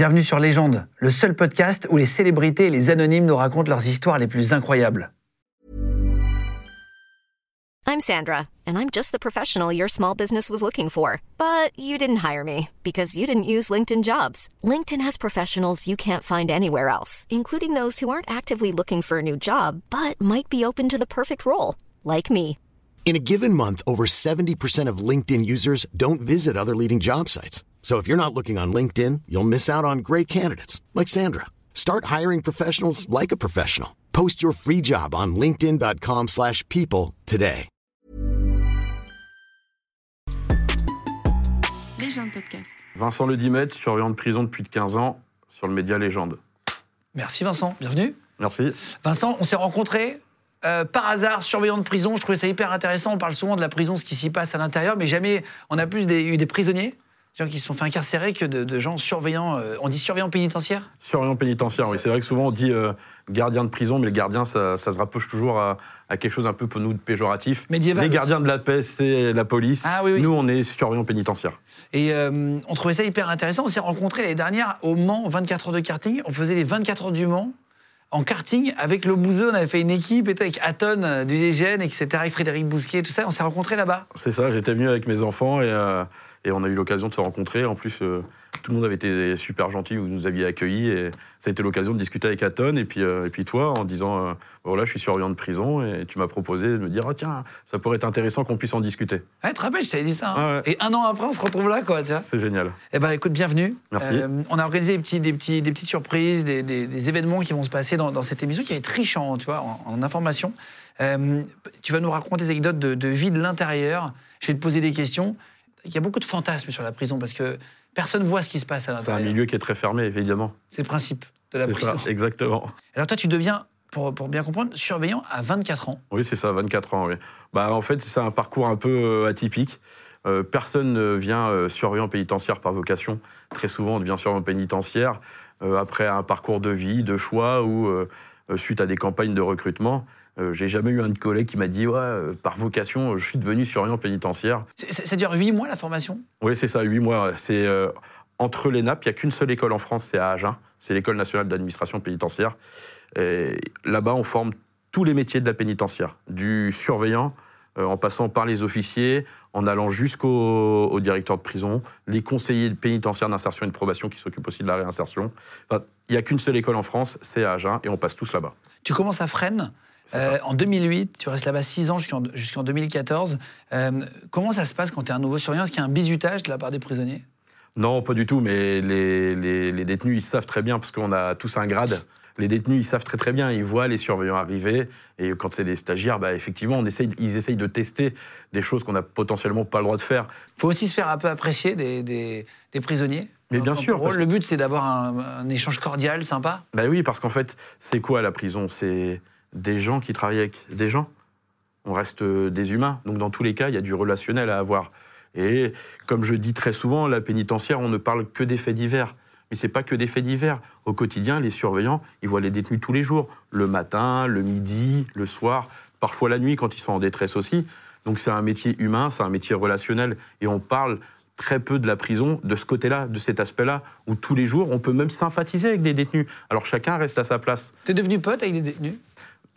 Bienvenue sur Légende, le seul podcast où les célébrités et les anonymes nous racontent leurs histoires les plus incroyables. I'm Sandra, and I'm just the professional your small business was looking for. But you didn't hire me because you didn't use LinkedIn jobs. LinkedIn has professionals you can't find anywhere else, including those who aren't actively looking for a new job but might be open to the perfect role, like me. In a given month, over 70% of LinkedIn users don't visit other leading job sites. So if you're not looking on LinkedIn, you'll miss out on great candidates like Sandra. Start hiring professionals like a professional. Post your free job on linkedin.com/people slash people today. Légende podcast. Vincent Ledimette, surveillant de prison depuis 15 ans sur le média Légende. Merci Vincent, bienvenue. Merci. Vincent, on s'est rencontrés euh, par hasard, surveillant de prison. Je trouvais ça hyper intéressant. On parle souvent de la prison, ce qui s'y passe à l'intérieur, mais jamais on a plus des- eu des prisonniers, gens qui se sont fait incarcérer, que de, de gens surveillants. euh, on dit surveillants pénitentiaires? Surveillant pénitentiaire, oui. C'est vrai que souvent on dit euh, gardien de prison, mais le gardien, ça, ça se rapproche toujours à, à quelque chose un peu pour nous de péjoratif. Médiéval Les aussi. gardiens de la paix, c'est la police. Ah oui, oui. Nous, on est surveillant pénitentiaire. Et euh, on trouvait ça hyper intéressant. On s'est rencontrés l'année dernière au Mans, 24 heures de karting. On faisait les 24 heures du Mans en karting avec le Bouzeux. On avait fait une équipe et avec Aton euh, du DGN, etc., avec Frédéric Bousquet, tout ça. On s'est rencontrés là-bas. C'est ça, j'étais venu avec mes enfants et, euh, et on a eu l'occasion de se rencontrer. En plus, euh, tout le monde avait été super gentil, vous nous aviez accueillis et ça a été l'occasion de discuter avec Aton et puis, euh, et puis toi en disant euh, voilà, je suis surveillant de prison et tu m'as proposé de me dire ah, tiens, ça pourrait être intéressant qu'on puisse en discuter. Ouais, tu te rappelles, je t'avais dit ça. hein. Ah ouais. Et un an après, on se retrouve là, quoi. C'est génial. Eh ben, écoute, bienvenue. Merci. On a organisé des, petits, des, petits, des petites surprises, des, des- des événements qui vont se passer dans, dans cette émission qui être riche en, tu vois, en. Euh, tu vas nous raconter des anecdotes de, de vie de l'intérieur. Je vais te poser des questions. Il y a beaucoup de fantasmes sur la prison parce que personne voit ce qui se passe à C'est un l'intérieur. milieu qui est très fermé, évidemment. C'est le principe de la C'est prison. ça, exactement. Alors toi, tu deviens, pour, pour bien comprendre, surveillant à 24 ans. Oui, c'est ça, 24 ans. Oui. Bah, en fait, c'est un parcours un peu euh, atypique. Euh, personne ne vient euh, surveillant pénitentiaire par vocation. Très souvent, on devient surveillant pénitentiaire euh, après un parcours de vie, de choix ou suite à des campagnes de recrutement. Euh, J'ai jamais eu un collègue qui m'a dit ouais, euh, par vocation, je suis devenu surveillant pénitentiaire. Ça, dure 8 mois la formation? Oui, c'est ça, huit mois. C'est euh, entre les nappes, il n'y a qu'une seule école en France, c'est à Agen. C'est l'école nationale d'administration pénitentiaire. Là-bas, on forme tous les métiers de la pénitentiaire, du surveillant, euh, en passant par les officiers, en allant jusqu'au au directeur de prison, les conseillers pénitentiaires d'insertion et de probation qui s'occupent aussi de la réinsertion. Enfin, il n'y a qu'une seule école en France, c'est à Agen, et on passe tous là-bas. Tu commences à Fresnes euh, en 2008, tu restes là-bas 6 ans jusqu'en jusqu'en 2014. Euh, comment ça se passe quand tu es un nouveau surveillant? Est-ce qu'il y a un bizutage de la part des prisonniers? Non, pas du tout, mais les, les- les détenus, ils savent très bien, parce qu'on a tous un grade. Les détenus, ils savent très très bien, ils voient les surveillants arriver, et quand c'est des stagiaires, bah, effectivement, on essaye, ils essayent de tester des choses qu'on n'a potentiellement pas le droit de faire. faut aussi se faire un peu apprécier des, des- des prisonniers. Mais bien sûr, rôle. parce que- Le but, c'est d'avoir un, un échange cordial, sympa. Bah oui, parce qu'en fait, c'est quoi la prison? C'est des gens qui travaillent avec des gens. On reste euh, des humains, donc dans tous les cas, il y a du relationnel à avoir. Et comme je dis très souvent, la pénitentiaire, on ne parle que des faits divers. Mais c'est pas que des faits divers. Au quotidien, les surveillants, ils voient les détenus tous les jours, le matin, le midi, le soir, parfois la nuit quand ils sont en détresse aussi. Donc c'est un métier humain, c'est un métier relationnel, et on parle très peu de la prison de ce côté-là, de cet aspect-là, où tous les jours, on peut même sympathiser avec des détenus. Alors chacun reste à sa place. Tu es devenu pote avec des détenus?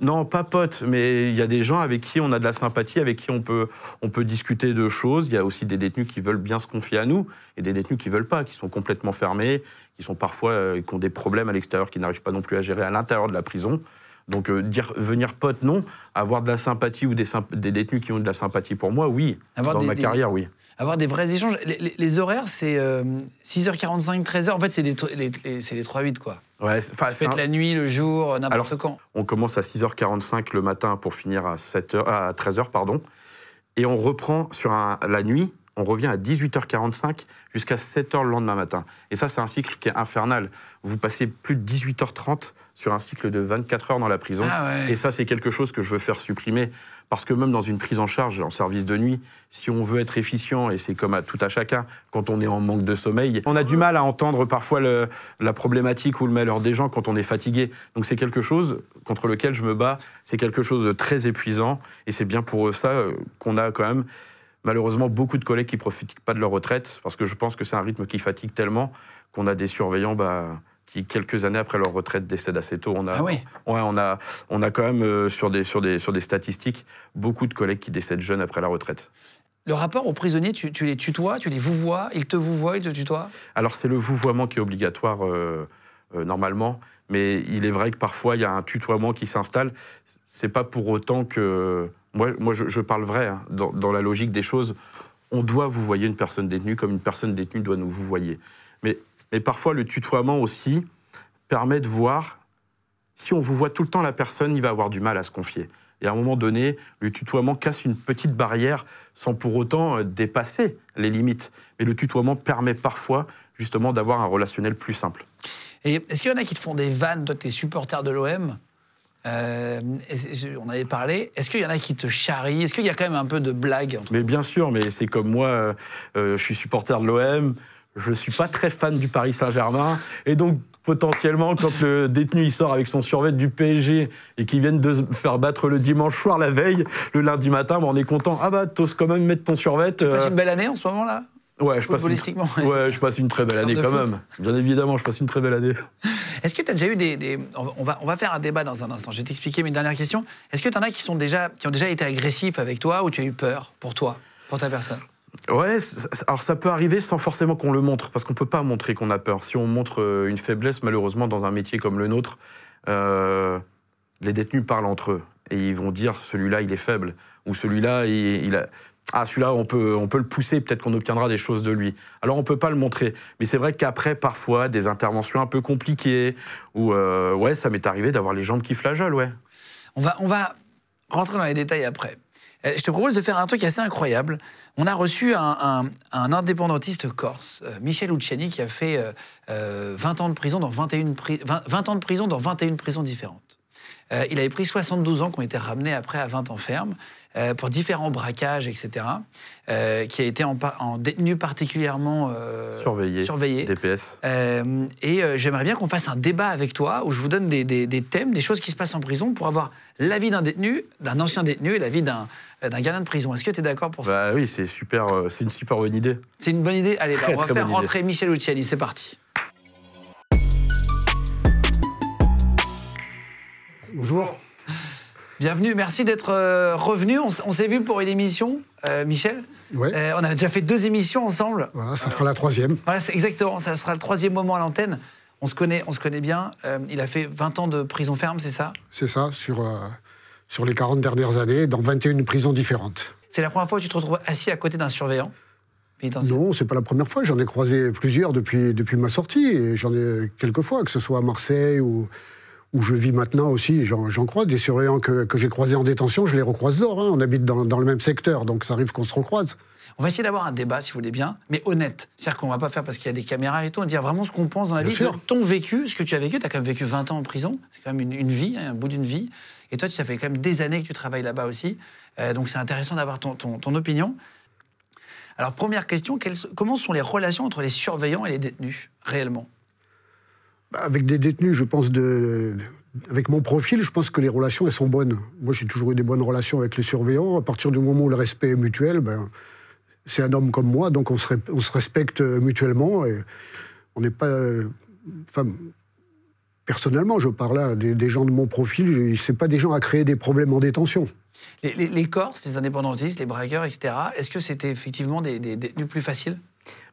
Non, pas pote, mais il y a des gens avec qui on a de la sympathie, avec qui on peut, on peut discuter de choses. Il y a aussi des détenus qui veulent bien se confier à nous et des détenus qui veulent pas, qui sont complètement fermés, qui sont parfois euh, qui ont des problèmes à l'extérieur, qui n'arrivent pas non plus à gérer à l'intérieur de la prison. Donc euh, dire venir pote, non. Avoir de la sympathie ou des, des détenus qui ont de la sympathie pour moi, oui. Avoir Dans des- ma des- carrière, oui. Avoir des vrais échanges. Les, les- les horaires, c'est euh, 6h45, 13h. En fait, c'est les, les- c'est les 3-8, quoi. Ouais, Faites un- la nuit, le jour, Alors, n'importe quand. On commence à 6h45 le matin pour finir à, 7h, à 13h, pardon. Et on reprend sur un- la nuit, on revient à 18h45 jusqu'à 7h le lendemain matin. Et ça, c'est un cycle qui est infernal. Vous passez plus de 18h30 sur un cycle de 24 heures dans la prison. Ah ouais. Et ça, c'est quelque chose que je veux faire supprimer. Parce que même dans une prise en charge en service de nuit, si on veut être efficient, et c'est comme à tout à chacun, quand on est en manque de sommeil, on a du mal à entendre parfois la problématique ou le malheur des gens quand on est fatigué. Donc c'est quelque chose contre lequel je me bats. C'est quelque chose de très épuisant. Et c'est bien pour ça euh, qu'on a quand même malheureusement beaucoup de collègues qui profitent pas de leur retraite parce que je pense que c'est un rythme qui fatigue tellement qu'on a des surveillants bah, qui, quelques années après leur retraite, décèdent assez tôt. On a, Ah oui. ouais, on a, on a quand même, euh, sur, des, sur, des, sur des statistiques, beaucoup de collègues qui décèdent jeunes après la retraite. Le rapport aux prisonniers, tu, tu les tutoies, tu les vouvoies, ils te vouvoient, ils te tutoient? Alors, c'est le vouvoiement qui est obligatoire euh, euh, normalement, mais il est vrai que parfois, il y a un tutoiement qui s'installe. C'est pas pour autant que. Moi, moi je, je parle vrai, hein, dans, dans la logique des choses. On doit vous voyer une personne détenue comme une personne détenue doit nous vous voyer. Mais, mais parfois, le tutoiement aussi permet de voir. Si on vous voit tout le temps la personne, il va avoir du mal à se confier. Et à un moment donné, le tutoiement casse une petite barrière sans pour autant euh, dépasser les limites. Mais le tutoiement permet parfois justement d'avoir un relationnel plus simple. Et est-ce qu'il y en a qui te font des vannes, toi, t'es supporter de l'OM Euh, on avait parlé. Est-ce qu'il y en a qui te charrient? Est-ce qu'il y a quand même un peu de blague entre Mais bien sûr, mais c'est comme moi, euh, je suis supporter de l'OM, je suis pas très fan du Paris Saint-Germain, et donc potentiellement, quand le détenu il sort avec son survêt du PSG et qu'il vienne de se faire battre le dimanche soir la veille, le lundi matin, bah, on est content. Ah bah, t'oses quand même mettre ton survêt. Tu passes euh, une belle année en ce moment là ouais, je passe une, footballistiquement, ouais. ouais, je passe une très belle année quand foot. même. Bien évidemment, je passe une très belle année. Est-ce que tu as déjà eu des, des- on, va, on va faire un débat dans un instant. Je vais t'expliquer mes dernières questions. Est-ce que tu en as qui, sont déjà, qui ont déjà été agressifs avec toi ou tu as eu peur pour toi, pour ta personne? Ouais, alors ça peut arriver sans forcément qu'on le montre, parce qu'on peut pas montrer qu'on a peur. Si on montre euh, une faiblesse, malheureusement, dans un métier comme le nôtre, euh, les détenus parlent entre eux et ils vont dire celui-là il est faible ou celui-là il, il a ah celui-là on peut on peut le pousser, peut-être qu'on obtiendra des choses de lui. Alors on peut pas le montrer, mais c'est vrai qu'après parfois des interventions un peu compliquées ou euh, ouais ça m'est arrivé d'avoir les jambes qui flageolent ouais. On va, on va rentrer dans les détails après. Euh, Je te propose de faire un truc assez incroyable. On a reçu un, un- un indépendantiste corse, euh, Michel Ucciani, qui a fait euh, euh, 20 ans de prison dans 21 pri- 20, 20 ans de prison dans 21 prisons différentes. Euh, il avait pris 72 ans qui ont été ramenés après à 20 ans ferme euh, pour différents braquages, etc. euh, qui a été en, détenu particulièrement euh, Surveillé. surveillé. DPS. Euh, et euh, j'aimerais bien qu'on fasse un débat avec toi où je vous donne des, des- des thèmes, des choses qui se passent en prison pour avoir l'avis d'un détenu, d'un ancien détenu et l'avis d'un d'un gardien de prison. Est-ce que tu es d'accord pour ça? Bah oui c'est super c'est une super bonne idée. C'est une bonne idée? Allez, bah, on va faire idée. rentrer Michel Ucciani, c'est parti. Bonjour. Bienvenue, merci d'être euh, revenu. On, s'est vu pour une émission, euh, Michel. Ouais. Euh, on a déjà fait deux émissions ensemble. Voilà, ça fera la troisième. Voilà, c'est exactement, ça sera le troisième moment à l'antenne. On se connaît, on se connaît bien. Euh, il a fait 20 ans de prison ferme, c'est ça? C'est ça, sur, sur les 40 dernières années, dans 21 prisons différentes. C'est la première fois que tu te retrouves assis à côté d'un surveillant? Non, c'est pas la première fois. J'en ai croisé plusieurs depuis, depuis ma sortie. J'en ai quelques fois, que ce soit à Marseille ou où je vis maintenant aussi. J'en croise des surveillants que, que j'ai croisés en détention. Je les recroise dehors. hein. On habite dans, dans le même secteur, donc ça arrive qu'on se recroise. On va essayer d'avoir un débat, si vous voulez bien, mais honnête. C'est-à-dire qu'on va pas faire parce qu'il y a des caméras et tout, on va dire vraiment ce qu'on pense dans la Bien vie, sûr. ton vécu, ce que tu as vécu. Tu as quand même vécu 20 ans en prison, c'est quand même une, une vie, hein, un bout d'une vie. Et toi, ça fait quand même des années que tu travailles là-bas aussi. Euh, donc c'est intéressant d'avoir ton, ton- ton opinion. Alors, première question, quelles comment sont les relations entre les surveillants et les détenus, réellement? Avec des détenus, je pense de. Avec mon profil, je pense que les relations, elles sont bonnes. Moi, j'ai toujours eu des bonnes relations avec les surveillants. À partir du moment où le respect est mutuel, ben, c'est un homme comme moi, donc on se, ré- on se respecte euh, mutuellement. Et on n'est pas. euh, Enfin, personnellement, je parle là des, des gens de mon profil, c'est pas des gens à créer des problèmes en détention. les, les- les Corses, les indépendantistes, les braqueurs, etc., est-ce que c'était effectivement des, détenus plus faciles?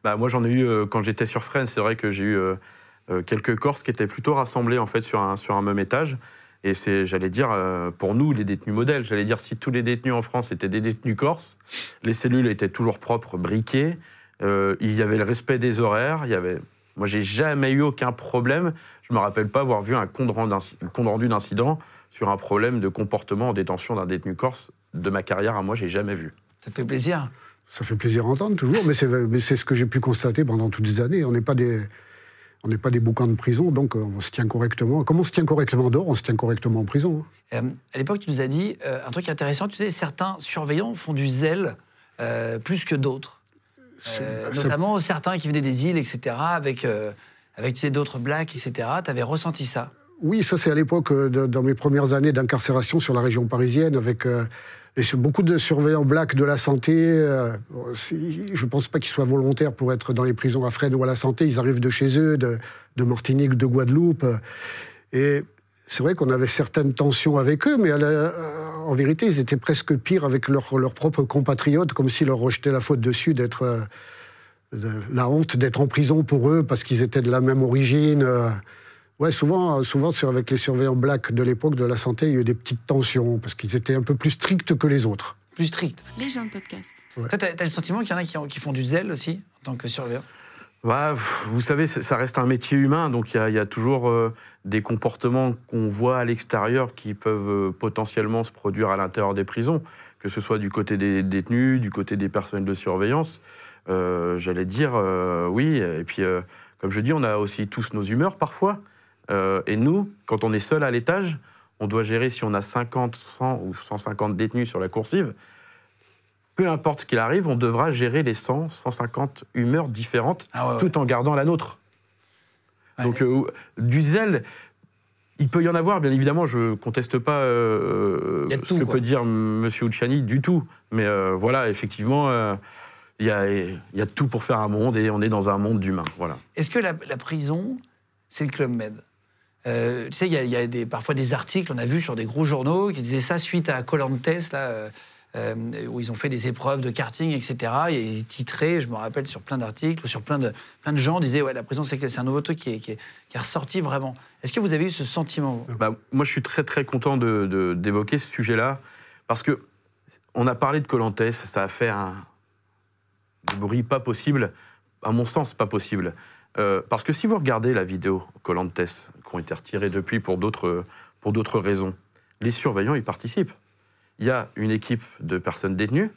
Bah, moi, j'en ai eu euh, quand j'étais sur Fresnes. C'est vrai que j'ai eu euh, quelques Corses qui étaient plutôt rassemblés en fait sur un, sur un même étage. Et c'est, j'allais dire, euh, pour nous, les détenus modèles. J'allais dire, si tous les détenus en France étaient des détenus corses, les cellules étaient toujours propres, briquées. euh, il y avait le respect des horaires. Il y avait, moi, j'ai jamais eu aucun problème. Je me rappelle pas avoir vu un compte rendu d'incident sur un problème de comportement en détention d'un détenu corse de ma carrière à moi. J'ai jamais vu. Ça te fait plaisir? Ça fait plaisir à entendre toujours, mais c'est mais c'est ce que j'ai pu constater pendant toutes ces années. On n'est pas des. On n'est pas des boucans de prison, donc euh, on se tient correctement. Comme on se tient correctement dehors, on se tient correctement en prison. hein? Euh, à l'époque, tu nous as dit euh, un truc intéressant. Tu sais, certains surveillants font du zèle euh, plus que d'autres. Ça- notamment certains qui venaient des îles, etc., avec, avec tu sais, d'autres blacks, etc. Tu avais ressenti ça? Oui, ça c'est à l'époque, dans mes premières années d'incarcération sur la région parisienne, avec Beaucoup de surveillants blacks de la santé, euh, je ne pense pas qu'ils soient volontaires pour être dans les prisons à Fresnes ou à la santé. Ils arrivent de chez eux, de, Martinique, de Guadeloupe. Et c'est vrai qu'on avait certaines tensions avec eux, mais euh, en vérité, ils étaient presque pires avec leurs propres compatriotes, comme s'ils leur rejetaient la faute dessus d'être. euh, la honte d'être en prison pour eux parce qu'ils étaient de la même origine. Ouais, souvent, souvent c'est avec les surveillants blacks de l'époque de la santé, il y a eu des petites tensions parce qu'ils étaient un peu plus stricts que les autres. Plus strict. Les gens de podcast. Toi, t'as as le sentiment qu'il y en a qui, ont- qui font du zèle aussi, en tant que surveillant? Ouais, pff, vous savez, ça reste un métier humain, donc il y a, il y a toujours euh, des comportements qu'on voit à l'extérieur qui peuvent euh, potentiellement se produire à l'intérieur des prisons, que ce soit du côté des détenus, du côté des personnels de surveillance. Euh, J'allais dire euh, oui, et puis euh, comme je dis, on a aussi tous nos humeurs parfois. Euh, et nous, quand on est seul à l'étage, on doit gérer si on a 50, 100 ou 150 détenus sur la coursive. Peu importe qu'il arrive, on devra gérer les 100, 150 humeurs différentes Ah ouais, ouais. tout en gardant la nôtre. Ouais. Donc euh, du zèle, il peut y en avoir, bien évidemment, je conteste pas euh, ce tout, que quoi. peut dire M. Ucciani du tout. Mais euh, voilà, effectivement, euh, il y, a, il y a tout pour faire un monde et on est dans un monde d'humains. Voilà. Est-ce que la, la prison, c'est le Club Med? Euh, Tu sais, il y a, parfois des articles, on a vu sur des gros journaux, qui disaient ça suite à Colantes, là, euh, euh, où ils ont fait des épreuves de karting, etc. Et titraient, je me rappelle, sur plein d'articles, sur plein de, plein de gens disaient, ouais, la prison, c'est un nouveau truc qui est, ressorti vraiment. Est-ce que vous avez eu ce sentiment Bah, moi, je suis très très content d'évoquer ce sujet-là parce que on a parlé de Colantes, ça a fait un bruit pas possible, à mon sens pas possible. Parce que si vous regardez la vidéo Colantes ont été retirées depuis pour d'autres pour d'autres raisons, les surveillants y participent. Il y a une équipe de personnes détenues,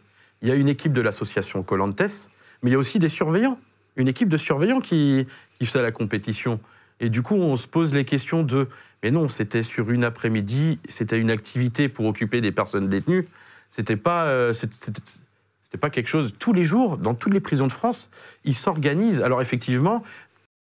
il y a une équipe de l'association Colantes, mais il y a aussi des surveillants, une équipe de surveillants qui qui fait la compétition. Et du coup, on se pose les questions de mais non, c'était sur une après-midi, c'était une activité pour occuper des personnes détenues. C'était pas, euh, c'était pas quelque chose. Tous les jours, dans toutes les prisons de France, ils s'organisent. Alors effectivement,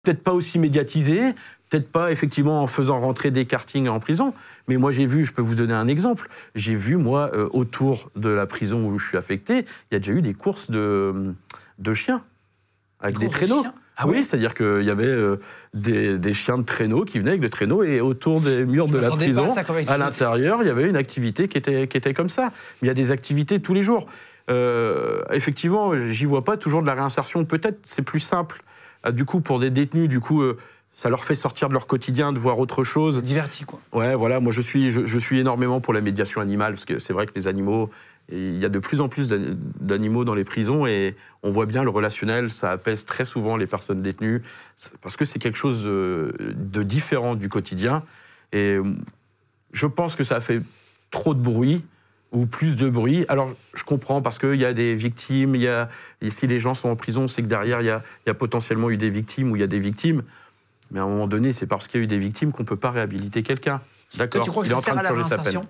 peut-être pas aussi médiatisé, peut-être pas effectivement en faisant rentrer des kartings en prison. Mais moi, j'ai vu, je peux vous donner un exemple. J'ai vu moi euh, autour de la prison où je suis affecté, il y a déjà eu des courses de, de chiens avec Des des, de traîneaux. Ah oui, ouais c'est-à-dire qu'il y avait euh, des, des chiens de traîneau qui venaient avec le traîneau et autour des murs de la à prison, ça à l'intérieur, il y avait une activité qui était, qui était comme ça. Mais il y a des activités tous les jours. Euh, effectivement, j'y vois pas toujours de la réinsertion. Peut-être c'est plus simple, euh, du coup, pour des détenus, du coup, euh, ça leur fait sortir de leur quotidien, de voir autre chose. Diverti, quoi. Ouais, voilà, moi je suis, je, je suis énormément pour la médiation animale, parce que c'est vrai que les animaux, il y a de plus en plus d'ani- d'animaux dans les prisons, et on voit bien le relationnel, ça apaise très souvent les personnes détenues, parce que c'est quelque chose euh, de différent du quotidien. Et je pense que ça a fait trop de bruit, ou plus de bruit. Alors, je comprends, parce qu'il y a des victimes, il y a, et si les gens sont en prison, c'est que derrière, il y a, il y a potentiellement eu des victimes, ou il y a des victimes. Mais à un moment donné, c'est parce qu'il y a eu des victimes qu'on ne peut pas réhabiliter quelqu'un. D'accord. que il est en train de purger sa peine.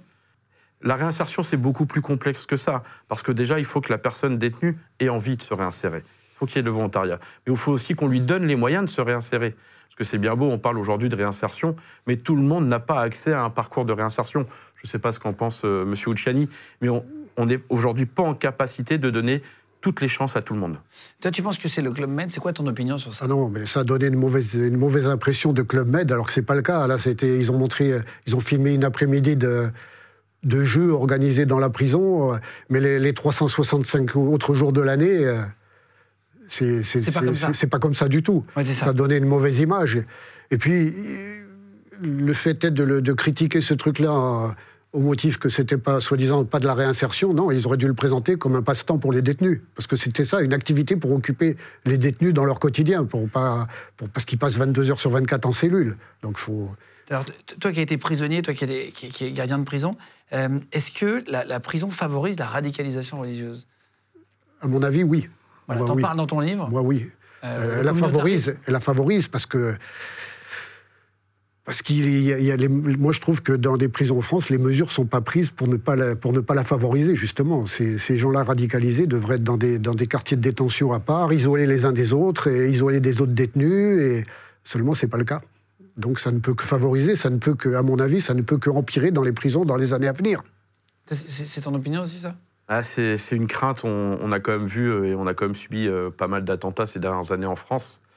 La réinsertion, c'est beaucoup plus complexe que ça. Parce que déjà, il faut que la personne détenue ait envie de se réinsérer. Il faut qu'il y ait le volontariat. Mais il faut aussi qu'on lui donne les moyens de se réinsérer. Parce que c'est bien beau, on parle aujourd'hui de réinsertion, mais tout le monde n'a pas accès à un parcours de réinsertion. Je ne sais pas ce qu'en pense euh, M. Ucciani, mais on n'est aujourd'hui pas en capacité de donner toutes les chances à tout le monde. Toi, tu penses que c'est le Club Med? C'est quoi ton opinion sur ça? Ah non, mais ça a donné une mauvaise, une mauvaise impression de Club Med, alors que c'est pas le cas. Là, c'était, ils ont montré, ils ont filmé une après-midi de, de jeux organisés dans la prison, euh, mais les, les 365 autres jours de l'année, euh, c'est, c'est, C'est pas pas comme ça du tout. Ouais, c'est ça. ça donnait une mauvaise image. Et puis, le fait est de, critiquer ce truc-là euh, au motif que c'était pas, soi-disant, pas de la réinsertion, non, ils auraient dû le présenter comme un passe-temps pour les détenus. Parce que c'était ça, une activité pour occuper les détenus dans leur quotidien, pour pas, pour, parce qu'ils passent 22 heures sur 24 en cellule. Donc, faut. Alors, toi qui as été prisonnier, toi qui es, qui, qui es gardien de prison, euh, est-ce que la, la prison favorise la radicalisation religieuse? À mon avis, oui. Voilà, T'en oui. parles dans ton livre? Moi, oui. Euh, Euh, le elle, la favorise, elle la favorise parce que. Parce qu'il y a, il y a les- moi, je trouve que dans des prisons en France, les mesures sont pas prises pour ne pas la, pour ne pas la favoriser, justement. Ces, ces gens-là radicalisés devraient être dans des, dans des quartiers de détention à part, isolés les uns des autres et isolés des autres détenus. Et seulement, c'est pas le cas. Donc, ça ne peut que favoriser, ça ne peut que, à mon avis, ça ne peut que empirer dans les prisons dans les années à venir. C'est ton opinion aussi, ça? Ah, c'est une crainte. On, on a quand même vu euh, et on a quand même subi euh, pas mal d'attentats ces dernières années en France, euh,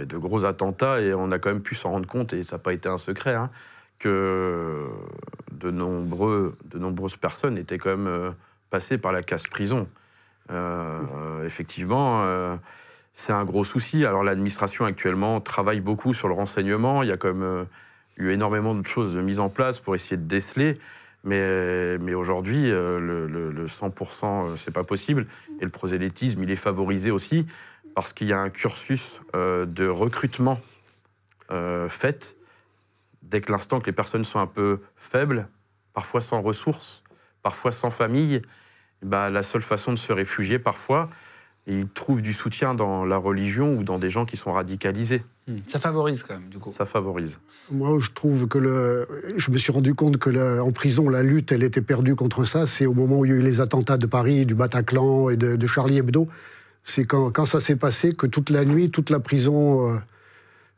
et de gros attentats, et on a quand même pu s'en rendre compte, et ça n'a pas été un secret, hein, que de, nombreux, de nombreuses personnes étaient quand même euh, passées par la casse-prison. Euh, effectivement, euh, c'est un gros souci. Alors l'administration actuellement travaille beaucoup sur le renseignement. Il y a quand même euh, eu énormément de choses mises en place pour essayer de déceler. Mais, mais aujourd'hui, euh, le, le- le 100%, euh, c'est pas possible. Et le prosélytisme, il est favorisé aussi parce qu'il y a un cursus euh, de recrutement euh, fait dès que l'instant que les personnes sont un peu faibles, parfois sans ressources, parfois sans famille, bah, la seule façon de se réfugier parfois, ils trouvent du soutien dans la religion ou dans des gens qui sont radicalisés. Ça favorise quand même, du coup. Ça favorise. Moi, je trouve que le. Je me suis rendu compte que la- en prison, la lutte, elle était perdue contre ça. C'est au moment où il y a eu les attentats de Paris, du Bataclan et de, de Charlie Hebdo. C'est quand, quand ça s'est passé que toute la nuit, toute la prison, euh,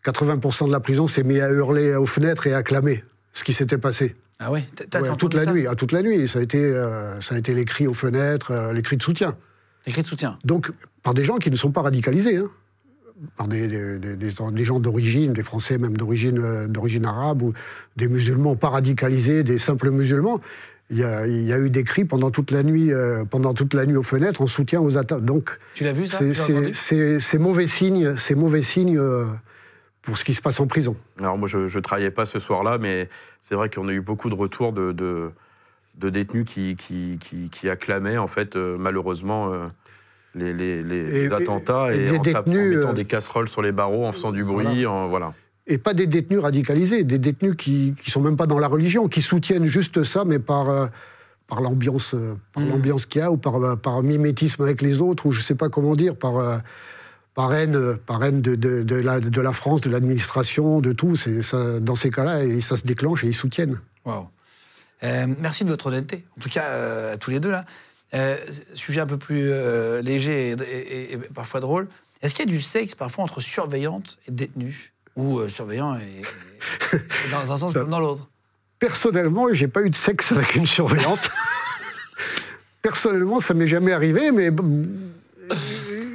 80% de la prison s'est mis à hurler aux fenêtres et à clamer ce qui s'était passé. Ah ouais T'as- Ouais, toute la nuit, à toute la nuit. Ça a été, euh, ça a été les cris aux fenêtres, euh, les cris de soutien. Les cris de soutien. Donc, par des gens qui ne sont pas radicalisés, hein. par des, des- des- des- des gens d'origine, des Français même d'origine euh, d'origine arabe, ou des musulmans pas radicalisés, des simples musulmans. Il y a, il y a eu des cris pendant toute la nuit, euh, pendant toute la nuit aux fenêtres en soutien aux attaques. Donc, Tu l'as vu, ça c'est- mauvais signe, c'est mauvais signe euh, pour ce qui se passe en prison. Alors moi, je ne travaillais pas ce soir-là, mais c'est vrai qu'on a eu beaucoup de retours de, de, de détenus qui, qui, qui, qui acclamaient, en fait, euh, malheureusement, euh, les, les, les- Et- les attentats et et, des en, tapant- en détenus, mettant euh, des casseroles sur les barreaux, en faisant du bruit, Voilà. en, voilà. Et pas des détenus radicalisés, des détenus qui ne sont même pas dans la religion, qui soutiennent juste ça, mais par, euh, par l'ambiance euh, Mhm. l'ambiance qu'il y a, ou par, euh, par mimétisme avec les autres, ou je ne sais pas comment dire, par, euh, par haine, par haine de, de, de la, de la France, de l'administration, de tout. Ça, dans ces cas-là, ça se déclenche et ils soutiennent. Euh, merci de votre honnêteté, en tout cas à tous les deux là. Sujet un peu plus léger et, et- et parfois drôle. Est-ce qu'il y a du sexe parfois entre surveillante et détenue Ou euh, surveillant et, dans un sens Ça- comme dans l'autre Personnellement, j'ai pas eu de sexe avec une surveillante. Personnellement, ça m'est jamais arrivé, mais euh,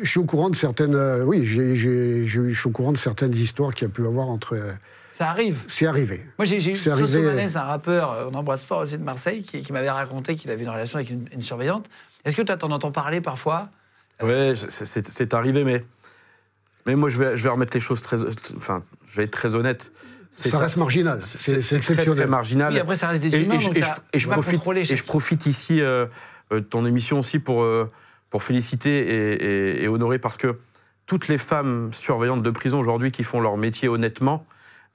je suis au courant de certaines. euh, oui, j'ai- j'ai- j'ai- je suis au courant de certaines histoires qu'il y a pu avoir entre. euh, Ça arrive. C'est arrivé. Moi, j'ai j'ai eu C'est Soso arrivé, Manès, un rappeur, on embrasse fort aussi de Marseille, qui, qui m'avait raconté qu'il avait une relation avec une, une surveillante. Est-ce que toi, t'en entends parler parfois? C'est c'est arrivé, mais, mais moi, je vais, je vais remettre les choses très. Enfin, je vais être très honnête. C'est Ça reste marginal. c'est- C'est- c'est très, exceptionnel. très marginal. Oui, après, ça reste des Et- humains, et donc et t'as- et je profite- et je profite ici euh, euh, de ton émission aussi pour, euh, pour féliciter et, et- et honorer parce que toutes les femmes surveillantes de prison aujourd'hui qui font leur métier honnêtement,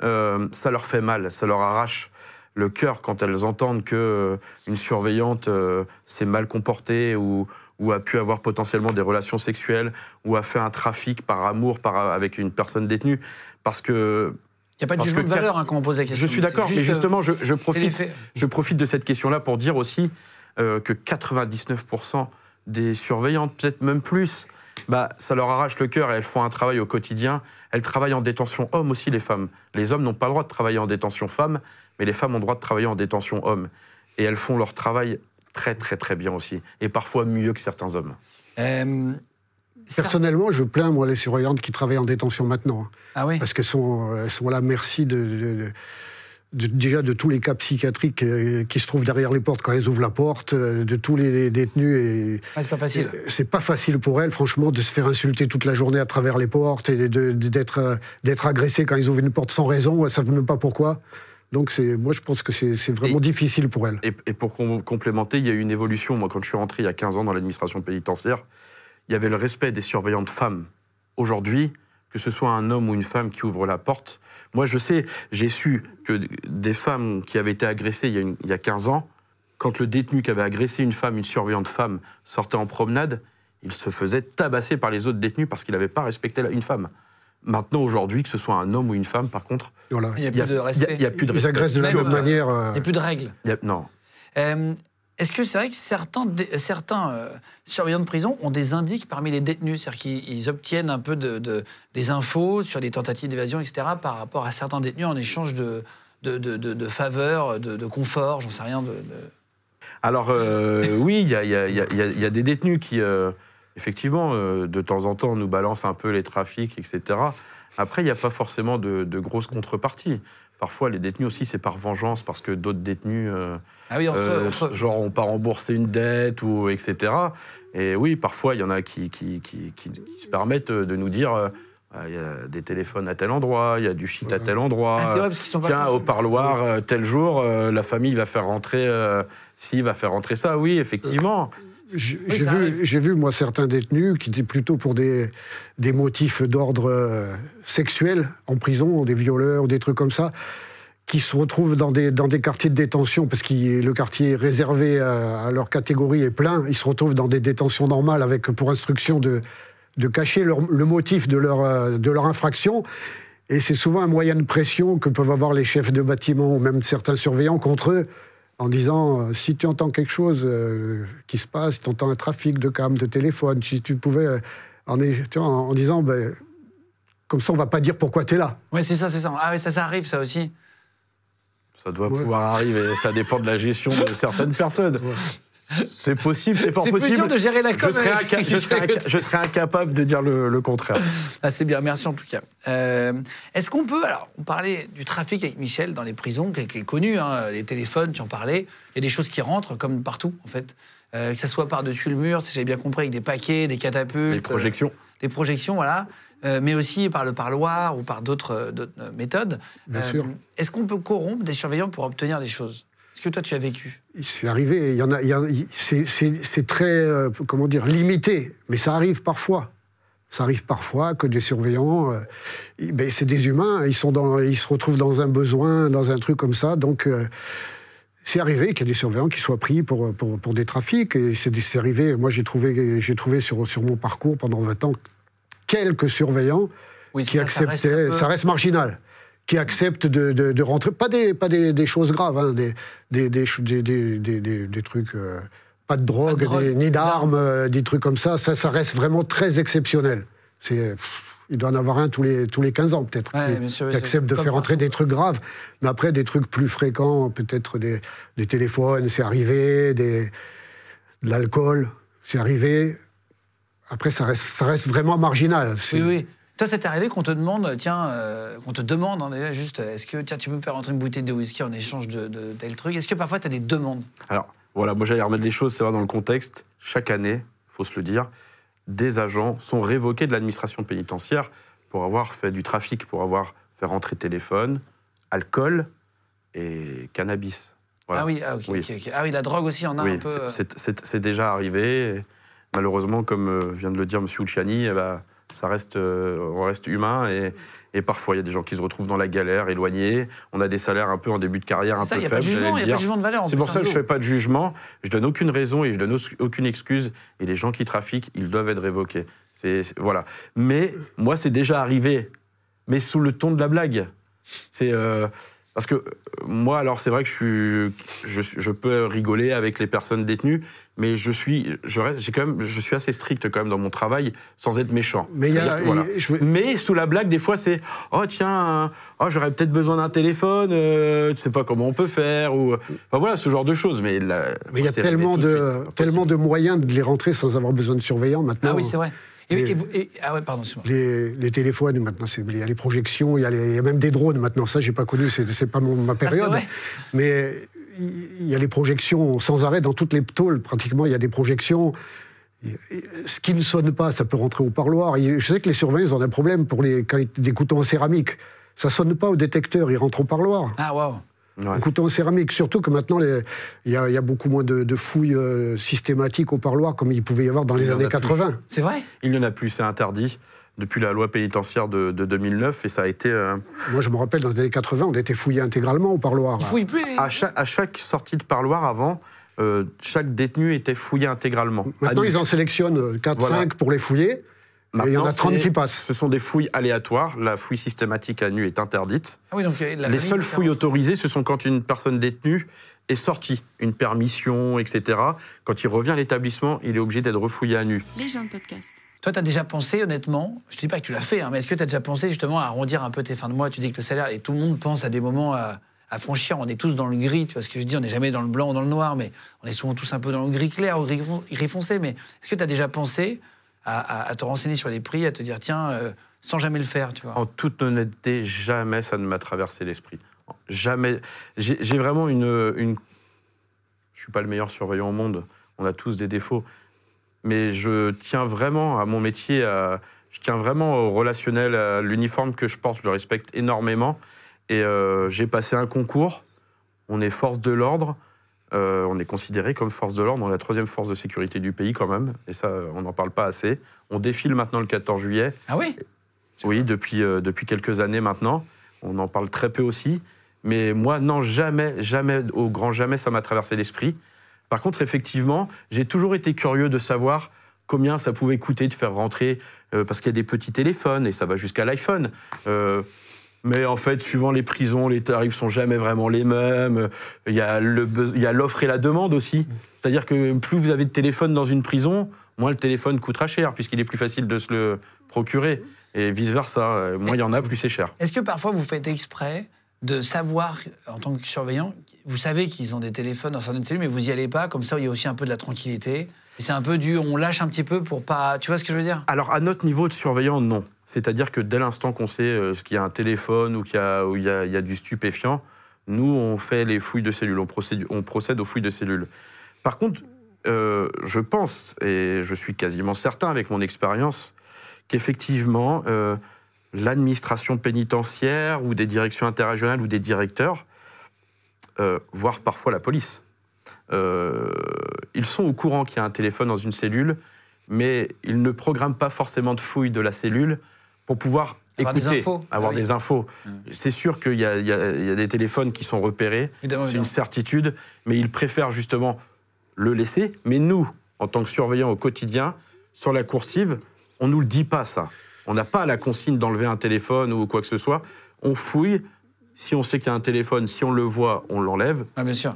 euh, ça leur fait mal, ça leur arrache le cœur quand elles entendent que euh, une surveillante euh, s'est mal comportée ou, ou a pu avoir potentiellement des relations sexuelles ou a fait un trafic par amour par, avec une personne détenue parce que Il n'y a pas de jugement de valeur hein, quand on pose la question. je suis d'accord, mais euh, justement, je, profite, je profite de cette question-là pour dire aussi euh, que 99% des surveillantes, peut-être même plus, bah, ça leur arrache le cœur et elles font un travail au quotidien. Elles travaillent en détention homme aussi, les femmes. Les hommes n'ont pas le droit de travailler en détention femme, mais les femmes ont le droit de travailler en détention homme. Et elles font leur travail très, très, très bien aussi. Et parfois mieux que certains hommes. Euh, Personnellement, je plains, moi, les surveillantes qui travaillent en détention maintenant. hein, Ah oui parce qu'elles sont, elles sont à la merci de, de- de- de- déjà de tous les cas psychiatriques euh, qui se trouvent derrière les portes quand elles ouvrent la porte, euh, de tous les détenus. Et, Ouais, C'est pas facile. C'est pas facile pour elles, franchement, de se faire insulter toute la journée à travers les portes et d'être d'être agressées quand ils ouvrent une porte sans raison, elles savent même pas pourquoi. Donc c'est, moi je pense que c'est c'est vraiment Et- difficile pour elles. Et, et pour com- complémenter, il y a eu une évolution. Moi, quand je suis rentré il y a 15 ans dans l'administration pénitentiaire, il y avait le respect des surveillantes femmes. Aujourd'hui, que ce soit un homme ou une femme qui ouvre la porte, moi je sais, j'ai su que des femmes qui avaient été agressées il y, a une- il y a 15 ans, quand le détenu qui avait agressé une femme, une surveillante femme, sortait en promenade, il se faisait tabasser par les autres détenus parce qu'il n'avait pas respecté une femme. Maintenant, aujourd'hui, que ce soit un homme ou une femme, par contre, Voilà. Il n'y a plus de a, respect. il y a plus de Ils agressent de la Même, même euh, manière. euh, Il n'y a plus de règles. Il y a- non. Euh, Est-ce que c'est vrai que certains, euh, surveillants de prison ont des indices parmi les détenus? C'est-à-dire qu'ils ils obtiennent un peu de, de- des infos sur les tentatives d'évasion, etc., par rapport à certains détenus en échange de, de, de, de- de faveurs, de, de confort, j'en sais rien. De, de- Alors, euh, oui, il y a, il y a- il y a- il y a- il y a des détenus qui, euh, effectivement, euh, de temps en temps, nous balancent un peu les trafics, etc. Après, il n'y a pas forcément de, de grosses contreparties. Parfois, les détenus aussi, c'est par vengeance, parce que d'autres détenus, euh, Ah oui, entre, euh, entre- genre, ont pas remboursé une dette, ou etc. Et oui, parfois, il y en a qui, qui, qui- qui- qui se permettent euh, de nous dire euh, Ah, il y a des téléphones à tel endroit, il y a du shit à tel endroit. Ah, c'est vrai, parce qu'ils sont pas Tiens, au parloir, euh, tel jour, euh, la famille va faire rentrer. Euh, si, va faire rentrer ça, oui, effectivement. J'ai Oui, vu, vu, moi, certains détenus qui étaient plutôt pour des, des motifs d'ordre euh, sexuel en prison, des violeurs, des trucs comme ça, qui se retrouvent dans des, dans des quartiers de détention, parce que le quartier réservé à, à leur catégorie est plein, ils se retrouvent dans des détentions normales avec pour instruction de, de cacher leur- le motif de leur, euh, de leur infraction. Et c'est souvent un moyen de pression que peuvent avoir les chefs de bâtiment ou même certains surveillants contre eux, en disant euh, si tu entends quelque chose euh, qui se passe, si tu entends un trafic de cam, de téléphone, si tu pouvais. euh, en, tu vois, en, en disant ben, comme ça, on va pas dire pourquoi tu es là. Ouais, c'est ça, c'est ça. Ah oui, ça, ça arrive, ça aussi. Ça doit Ouais. pouvoir arriver. Ça dépend de la gestion de certaines personnes. C'est possible, c'est fort C'est plus possible. dur de gérer la je serais, avec- inca- je, serais inca- je serais incapable de dire le, le contraire. Ah, c'est bien, merci en tout cas. Euh, Est-ce qu'on peut, alors, on parlait du trafic avec Michel dans les prisons, qui est, qui est connu, hein, les téléphones, tu en parlais. Il y a des choses qui rentrent, comme partout, en fait. Euh, que ça soit par-dessus le mur, si j'avais bien compris, avec des paquets, des catapultes. Les projections. euh, des projections, voilà. Euh, mais aussi par le parloir ou par d'autres méthodes. Bien sûr. Est-ce qu'on peut corrompre des surveillants pour obtenir des choses? Est-ce que toi, tu as vécu? C'est arrivé, il y en a, c'est- très, euh, comment dire, limité, mais ça arrive parfois. Ça arrive parfois que des surveillants, euh, ben, c'est des humains, ils, sont dans, ils se retrouvent dans un besoin, dans un truc comme ça, donc euh, c'est arrivé qu'il y ait des surveillants qui soient pris pour, pour, pour des trafics, et c'est arrivé, moi j'ai trouvé, trouvé sur, sur mon parcours pendant 20 ans quelques surveillants Oui, qui ça, ça reste acceptaient, peu- ça reste marginal, qui acceptent de, de- de rentrer, pas des, pas des, des choses graves, hein, des, des, des, trucs, euh, pas de drogue, drogue, des- ni d'armes, euh, des trucs comme ça, ça, ça reste vraiment très exceptionnel. C'est, il doit en avoir un tous les, tous les 15 ans peut-être, Ouais, qui, qui accepte de faire entrer des trucs graves, mais après des trucs plus fréquents, peut-être des, des téléphones, c'est arrivé, des, de l'alcool, c'est arrivé. Après, ça reste, ça reste vraiment marginal. Oui, oui. Toi, ça t'est arrivé qu'on te demande, tiens, euh, qu'on te demande hein, déjà juste, euh, est-ce que tiens, tu peux me faire rentrer une bouteille de whisky en échange de, de tel truc? Est-ce que parfois tu as des demandes? Alors, voilà, moi j'allais remettre les choses, c'est vrai, dans le contexte. Chaque année, faut se le dire, des agents sont révoqués de l'administration pénitentiaire pour avoir fait du trafic, pour avoir fait rentrer téléphone, alcool et cannabis. Voilà. Ah oui, ah, Oui. Ah oui, la drogue aussi en a Oui, un peu. c'est- euh, c'est- c'est c'est déjà arrivé. Malheureusement, comme euh, vient de le dire M. Ucciani, eh ben, ça reste, euh, on reste humain et, et parfois il y a des gens qui se retrouvent dans la galère, éloignés. On a des salaires un peu en début de carrière un ça, peu faibles. jugement, j'allais il le n'y a pas de dire. jugement de valeur. en C'est pour ça hein. que je ne fais pas de jugement. Je donne aucune raison et je donne aucune excuse. Et les gens qui trafiquent, ils doivent être révoqués. C'est- voilà. Mais moi, c'est déjà arrivé, mais sous le ton de la blague. C'est euh, parce que euh, moi, alors c'est vrai que je suis, je, je peux rigoler avec les personnes détenues, mais je suis, je reste, j'ai quand même, je suis assez strict quand même dans mon travail, sans être méchant. Mais il y a- voilà. je Mais sous la blague, des fois, c'est oh tiens, oh j'aurais peut-être besoin d'un téléphone, euh, tu sais pas comment on peut faire ou enfin voilà ce genre de choses. Mais il y a tellement de, suite, tellement de moyens de les rentrer sans avoir besoin de surveillants maintenant. Ah oui, c'est vrai. Et, Et- et vous- et- ah ouais, pardon. Les, les téléphones, maintenant, il y a les projections, il y a, les- il y a même des drones maintenant. Ça, j'ai pas connu, c'est pas mon- ma période. vrai Mais il y a les projections sans arrêt dans toutes les tôles. Pratiquement, il y a des projections. Ce qui ne sonne pas, ça peut rentrer au parloir. Je sais que les surveillants ont un problème pour les, quand ils- des couteaux en céramique. Ça sonne pas au détecteur, ils rentrent au parloir. Ah waouh. Ouais. Un couteau en céramique, surtout que maintenant, il y, a- il y a beaucoup moins de, de fouilles euh, systématiques au parloir comme il pouvait y avoir dans Il les années plus. 80. C'est vrai? Il n'y en a plus, c'est interdit depuis la loi pénitentiaire de, de 2009 et ça a été euh, Moi, je me rappelle, dans les années 80, on était fouillé intégralement au parloir. Il fouille plus les... à chaque, à chaque sortie de parloir avant, euh, chaque détenu était fouillé intégralement. Maintenant, ils en sélectionnent 4-5 Voilà. pour les fouiller. Et il y en a Maintenant, 30 c'est- qui passent. Ce sont des fouilles aléatoires. La fouille systématique à nu est interdite. Ah oui, donc euh, la Les famille seules fouilles autorisées, ce sont quand une personne détenue est sortie, une permission, etc. Quand il revient à l'établissement, il est obligé d'être refouillé à nu. Les gens de podcast. Toi, tu as déjà pensé, honnêtement, je ne dis pas que tu l'as fait, hein, mais est-ce que tu as déjà pensé justement à arrondir un peu tes fins de mois? Tu dis que le salaire, et tout le monde pense à des moments à, à franchir. On est tous dans le gris, tu vois ce que je dis, on n'est jamais dans le blanc ou dans le noir, mais on est souvent tous un peu dans le gris clair ou gris, gris foncé. Mais est-ce que tu as déjà pensé à, te renseigner sur les prix, à te dire, tiens, euh, sans jamais le faire, tu vois En toute honnêteté, jamais ça ne m'a traversé l'esprit. Jamais. J'ai vraiment une, une. Je suis pas le meilleur surveillant au monde. On a tous des défauts. Mais je tiens vraiment à mon métier. je tiens vraiment au relationnel, à l'uniforme que je porte. Je le respecte énormément. Et euh, j'ai passé un concours. On est force de l'ordre. Euh, on est considéré comme force de l'ordre. On est la troisième force de sécurité du pays quand même. Et ça, on n'en parle pas assez. On défile maintenant le 14 juillet. Ah oui Oui, depuis, euh, depuis quelques années maintenant. On en parle très peu aussi. Mais moi, non, jamais, jamais, au grand jamais, ça m'a traversé l'esprit. Par contre, effectivement, j'ai toujours été curieux de savoir combien ça pouvait coûter de faire rentrer, euh, parce qu'il y a des petits téléphones et ça va jusqu'à l'iPhone. Mais en fait, suivant les prisons, les tarifs sont jamais vraiment les mêmes. Il y a l'offre et la demande aussi. C'est-à-dire que plus vous avez de téléphone dans une prison, moins le téléphone coûtera cher, puisqu'il est plus facile de se le procurer. Et vice-versa, euh, moins il y en a, plus c'est cher. Est-ce que parfois vous faites exprès de savoir, en tant que surveillant, vous savez qu'ils ont des téléphones dans certaines cellules, mais vous y allez pas, comme ça il y a aussi un peu de la tranquillité. C'est un peu du, on lâche un petit peu pour pas, tu vois ce que je veux dire? Alors, à notre niveau de surveillant, non. C'est-à-dire que dès l'instant qu'on sait euh, qu'il y a un téléphone ou qu'il y a, du stupéfiant, nous, on fait les fouilles de cellules, on procède, on procède aux fouilles de cellules. Par contre, euh, je pense, et je suis quasiment certain avec mon expérience, qu'effectivement, euh, l'administration pénitentiaire ou des directions interrégionales ou des directeurs, voire parfois la police, ils sont au courant qu'il y a un téléphone dans une cellule, mais ils ne programment pas forcément de fouille de la cellule pour pouvoir Avoir des écouter, infos. avoir Ah oui. des infos. C'est sûr qu'il y, a- y y des téléphones qui sont repérés, c'est une certitude, mais ils préfèrent justement le laisser. Mais nous, en tant que surveillants au quotidien, sur la coursive, on nous le dit pas ça. On n'a pas la consigne d'enlever un téléphone ou quoi que ce soit. On fouille. Si on sait qu'il y a un téléphone, si on le voit, on l'enlève. Ah, Bien sûr.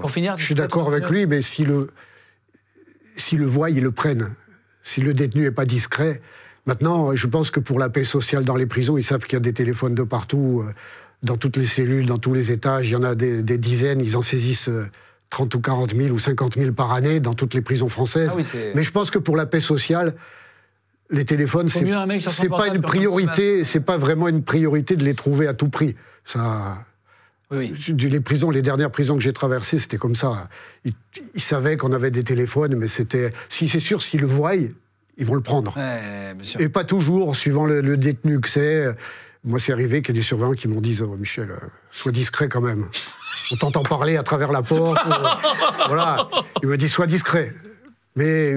Pour finir, Je suis d'accord avec lui, mais si le, si le voient, ils le prennent. Si le détenu n'est pas discret. Maintenant, je pense que pour la paix sociale dans les prisons, ils savent qu'il y a des téléphones de partout, euh, dans toutes les cellules, dans tous les étages. Il y en a des, des dizaines, ils en saisissent euh, 30 ou 40 000 ou 50 000 par année dans toutes les prisons françaises. Ah oui, mais je pense que pour la paix sociale, les téléphones, c'est un pas une priorité, c'est pas vraiment une priorité de les trouver à tout prix. Ça, Oui, oui. les prisons, les dernières prisons que j'ai traversées, c'était comme ça. Ils, ils savaient qu'on avait des téléphones, mais c'était. Si c'est sûr, s'ils le voient, ils vont le prendre. Ouais, bien sûr. Et pas toujours, suivant le, le détenu que c'est. Moi, c'est arrivé qu'il y ait des surveillants qui m'ont dit oh, Michel, euh, sois discret quand même. On t'entend parler à travers la porte. voilà. Il me dit Sois discret. Mais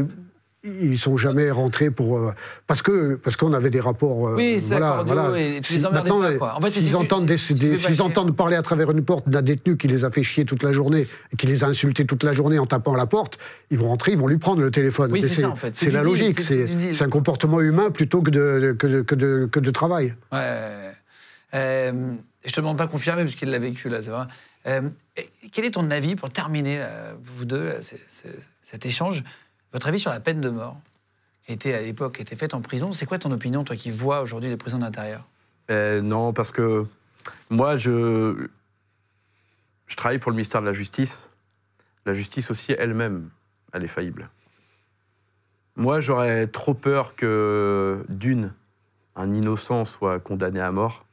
ils sont jamais rentrés pour. euh, parce que parce qu'on avait des rapports. euh, Oui, voilà, voilà. et tu les Si- emmerdais maintenant, pas, quoi. En fait, c'est- s'ils entendent, des- des- parler à travers une porte d'un détenu qui les a fait chier toute la journée, qui les a insultés toute la journée en tapant à la porte, ils vont rentrer, ils vont lui prendre le téléphone. Oui, c'est en fait. La logique, c'est- un comportement humain plutôt que de, que de, que de, que de travail. Ouais. Euh, je te demande pas confirmer parce qu'il l'a vécu là, c'est vrai. Euh, quel est ton avis pour terminer là, vous deux là, cet échange Votre avis sur la peine de mort qui était à l'époque était faite en prison C'est quoi ton opinion toi qui vois aujourd'hui les prisons d'intérieur? Euh, non, parce que moi, je, je travaille pour le ministère de la Justice. La justice aussi, elle-même, elle est faillible. Moi, j'aurais trop peur que, d'une, un innocent soit condamné à mort.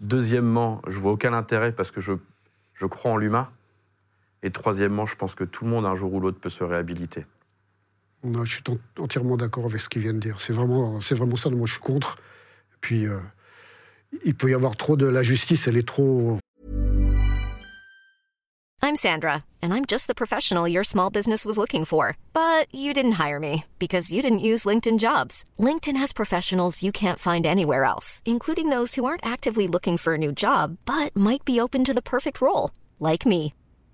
Deuxièmement, je vois aucun intérêt parce que je, je crois en l'humain. Et troisièmement, je pense que tout le monde, un jour ou l'autre, peut se réhabiliter. Non, je suis en- entièrement d'accord avec ce qu'il vient de dire. C'est vraiment, c'est vraiment ça. Moi, je suis contre. Et puis, euh, il peut y avoir trop de la justice. Elle est trop I'm Sandra, and I'm just the professional your small business was looking for. But you didn't hire me because you didn't use LinkedIn jobs. LinkedIn has professionals you can't find anywhere else, including those who aren't actively looking for a new job but might be open to the perfect role, like me.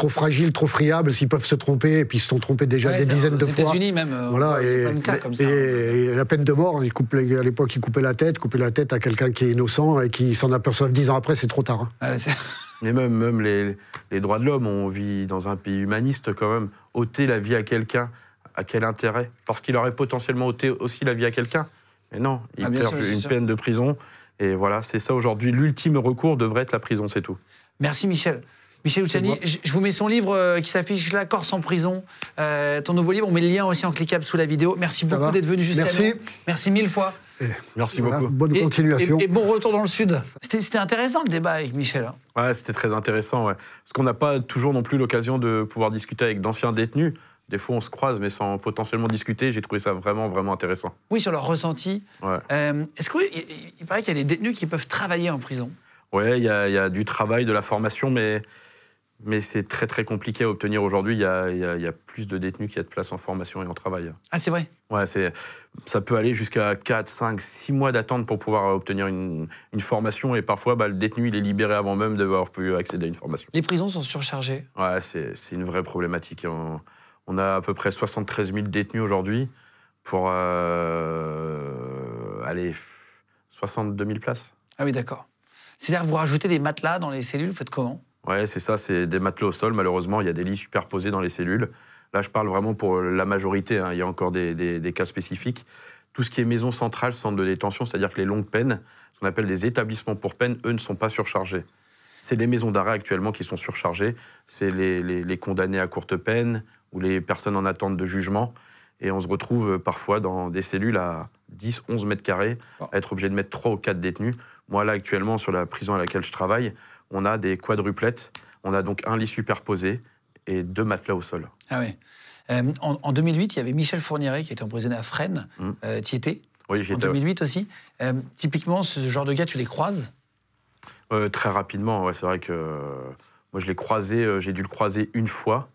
Trop fragiles, trop friables, s'ils peuvent se tromper, et puis ils se sont trompés déjà Ouais, des dizaines de aux fois. États-Unis même. Voilà, et, cas comme ça. et- et la peine de mort, ils coupent à l'époque, ils coupaient la tête, coupaient la tête à quelqu'un qui est innocent et qui s'en aperçoivent dix ans après, c'est trop tard. hein. Ouais, Et même, même les, les droits de l'homme, on vit dans un pays humaniste quand même. ôter la vie à quelqu'un, à quel intérêt? Parce qu'il aurait potentiellement ôté aussi la vie à quelqu'un. Mais non, il Ah, perd sûr, une sûr. peine de prison. Et voilà, c'est ça aujourd'hui. L'ultime recours devrait être la prison, c'est tout. Merci Michel. Michel Luciani, je vous mets son livre euh, qui s'affiche là, Corse en prison. Euh, ton nouveau livre, on met le lien aussi en cliquable sous la vidéo. Merci beaucoup d'être venu jusqu'à Merci. nous. Merci mille fois. Merci Voilà, beaucoup. bonne Et- continuation. Et, et bon retour dans le Sud. C'était intéressant le débat avec Michel. hein. Ouais, c'était très intéressant. Ouais. Parce qu'on n'a pas toujours non plus l'occasion de pouvoir discuter avec d'anciens détenus. Des fois, on se croise, mais sans potentiellement discuter. J'ai trouvé ça vraiment, vraiment intéressant. Oui, sur leur ressenti. Ouais. Euh, Est-ce qu'il il, il paraît qu'il y a des détenus qui peuvent travailler en prison? Ouais, il y, y a du travail, de la formation, mais, mais c'est très très compliqué à obtenir aujourd'hui. Il y a, il y a- il y a plus de détenus qu'il y a de places en formation et en travail. Ah, c'est vrai? Ouais, ça peut aller jusqu'à 4, 5, 6 mois d'attente pour pouvoir obtenir une, une formation. Et parfois, bah, le détenu, il est libéré avant même d'avoir pu accéder à une formation. Les prisons sont surchargées. Ouais, c'est, c'est une vraie problématique. On, on a à peu près 73 000 détenus aujourd'hui pour euh, allez, 62 000 places. Ah oui, d'accord. C'est-à-dire vous rajoutez des matelas dans les cellules, vous faites comment? Ouais, c'est ça, c'est des matelas au sol. Malheureusement, il y a des lits superposés dans les cellules. Là, je parle vraiment pour la majorité. hein. Il y a encore des, des- des cas spécifiques. Tout ce qui est maison centrale, centre de détention, c'est-à-dire que les longues peines, ce qu'on appelle des établissements pour peine, eux ne sont pas surchargés. C'est les maisons d'arrêt actuellement qui sont surchargées. C'est les, les- les condamnés à courte peine ou les personnes en attente de jugement. Et on se retrouve parfois dans des cellules à 10, 11 mètres carrés, à être obligé de mettre 3 ou 4 détenus. Moi, là, actuellement, sur la prison à laquelle je travaille, on a des quadruplettes. On a donc un lit superposé et deux matelas au sol. Ah oui. Euh, en, en 2008, il y avait Michel Fourniret qui était emprisonné à Fresnes. Mm. Euh, tu y étais? Oui, j'y En étais, ouais. 2008 aussi. Euh, typiquement, ce genre de gars, tu les croises? Euh, très rapidement, ouais, c'est vrai que moi je l'ai croisé, j'ai dû le croiser une fois,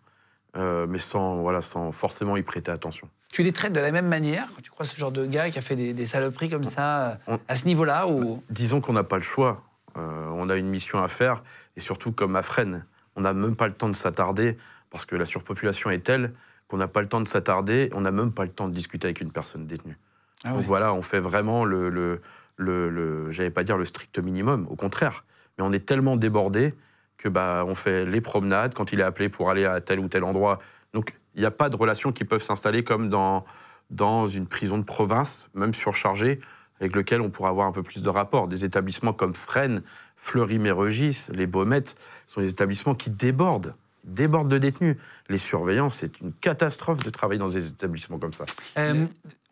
mais sans, voilà, sans forcément y prêter attention. Tu les traites de la même manière quand tu croises ce genre de gars qui a fait des, des saloperies comme ça, On- à ce niveau-là ou... Disons qu'on n'a pas le choix, on a une mission à faire, et surtout comme à Fresnes, on n'a même pas le temps de s'attarder, parce que la surpopulation est telle qu'on n'a pas le temps de s'attarder, on n'a même pas le temps de discuter avec une personne détenue. Ah Donc voilà, on fait vraiment le, le, le, le- j'allais pas dire le strict minimum, au contraire. Mais on est tellement débordé que bah on fait les promenades quand il est appelé pour aller à tel ou tel endroit. Donc il n'y a pas de relations qui peuvent s'installer comme dans dans une prison de province, même surchargée, avec lequel on pourra avoir un peu plus de rapport. Des établissements comme Fresnes, Fleury-Mérogis, les Baumettes sont des établissements qui débordent, débordent de détenus. Les surveillants, c'est une catastrophe de travailler dans des établissements comme ça. Euh,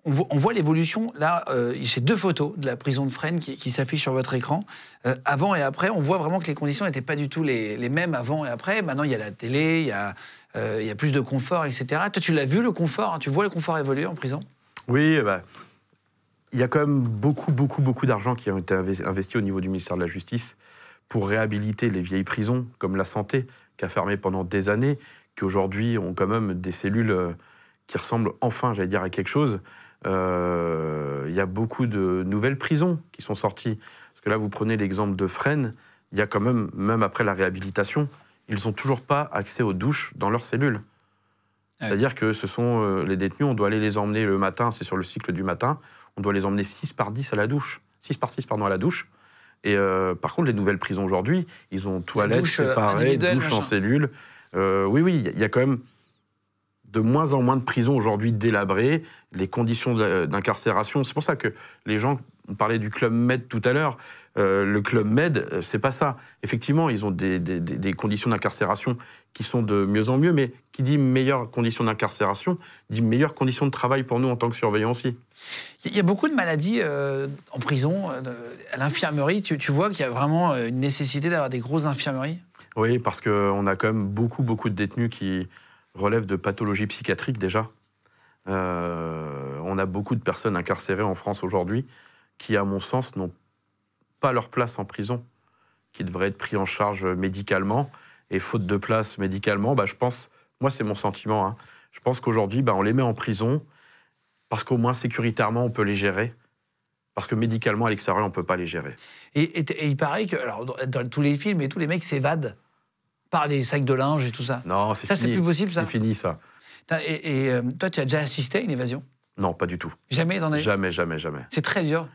on voit, on voit l'évolution, là, euh, j'ai deux photos de la prison de Fresnes qui, qui s'affichent sur votre écran. Euh, avant et après, on voit vraiment que les conditions n'étaient pas du tout les, les mêmes avant et après. Maintenant, il y a la télé, il y a, euh, il y a plus de confort, etc. Toi, tu l'as vu, le confort hein? Tu vois le confort évoluer en prison? Oui, bah, il y a quand même beaucoup, beaucoup, beaucoup d'argent qui a été inves- investi au niveau du ministère de la Justice pour réhabiliter les vieilles prisons, comme la santé, qui a fermé pendant des années, qui aujourd'hui ont quand même des cellules euh, qui ressemblent enfin, j'allais dire, à quelque chose. Euh, Il y a beaucoup de nouvelles prisons qui sont sorties. Parce que là, vous prenez l'exemple de Fresnes, il y a quand même, même après la réhabilitation, ils n'ont toujours pas accès aux douches dans leurs cellules. Ouais. C'est-à-dire que ce sont euh, les détenus, on doit aller les emmener le matin, c'est sur le cycle du matin, on doit les emmener 6 par 10 à la douche. 6 par 6, pardon, à la douche. Et euh, par contre, les nouvelles prisons aujourd'hui, ils ont toilettes douche, euh, séparées, douches en cellule. Euh, oui, oui, il y a- quand même de moins en moins de prisons aujourd'hui délabrées, les conditions d'incarcération. C'est pour ça que les gens, on parlait du Club Med tout à l'heure, euh, le Club Med, euh, c'est pas ça. Effectivement, ils ont des, des- des- des conditions d'incarcération qui sont de mieux en mieux, mais qui dit meilleures conditions d'incarcération, dit meilleures conditions de travail pour nous en tant que surveillants aussi. Il y a beaucoup de maladies euh, en prison, euh, à l'infirmerie. Tu, tu vois qu'il y a vraiment une nécessité d'avoir des grosses infirmeries? Oui, parce qu'on a quand même beaucoup, beaucoup de détenus qui relèvent de pathologies psychiatriques déjà. On a beaucoup de personnes incarcérées en France aujourd'hui qui, à mon sens, n'ont pas leur place en prison, qui devraient être pris en charge médicalement. Et faute de place médicalement, bah, je pense, moi c'est mon sentiment, hein, je pense qu'aujourd'hui, bah, on les met en prison parce qu'au moins sécuritairement, on peut les gérer. Parce que médicalement, à l'extérieur, on ne peut pas les gérer. Et, et- et il paraît que, alors, dans, tous les films et tous les mecs s'évadent par les sacs de linge et tout ça. Non, c'est Ça, c'est fini. plus possible, ça C'est fini, ça. Et, et, euh, toi, tu as déjà assisté à une évasion? Non, pas du tout. Jamais, t'en as Jamais, jamais, jamais. C'est très dur.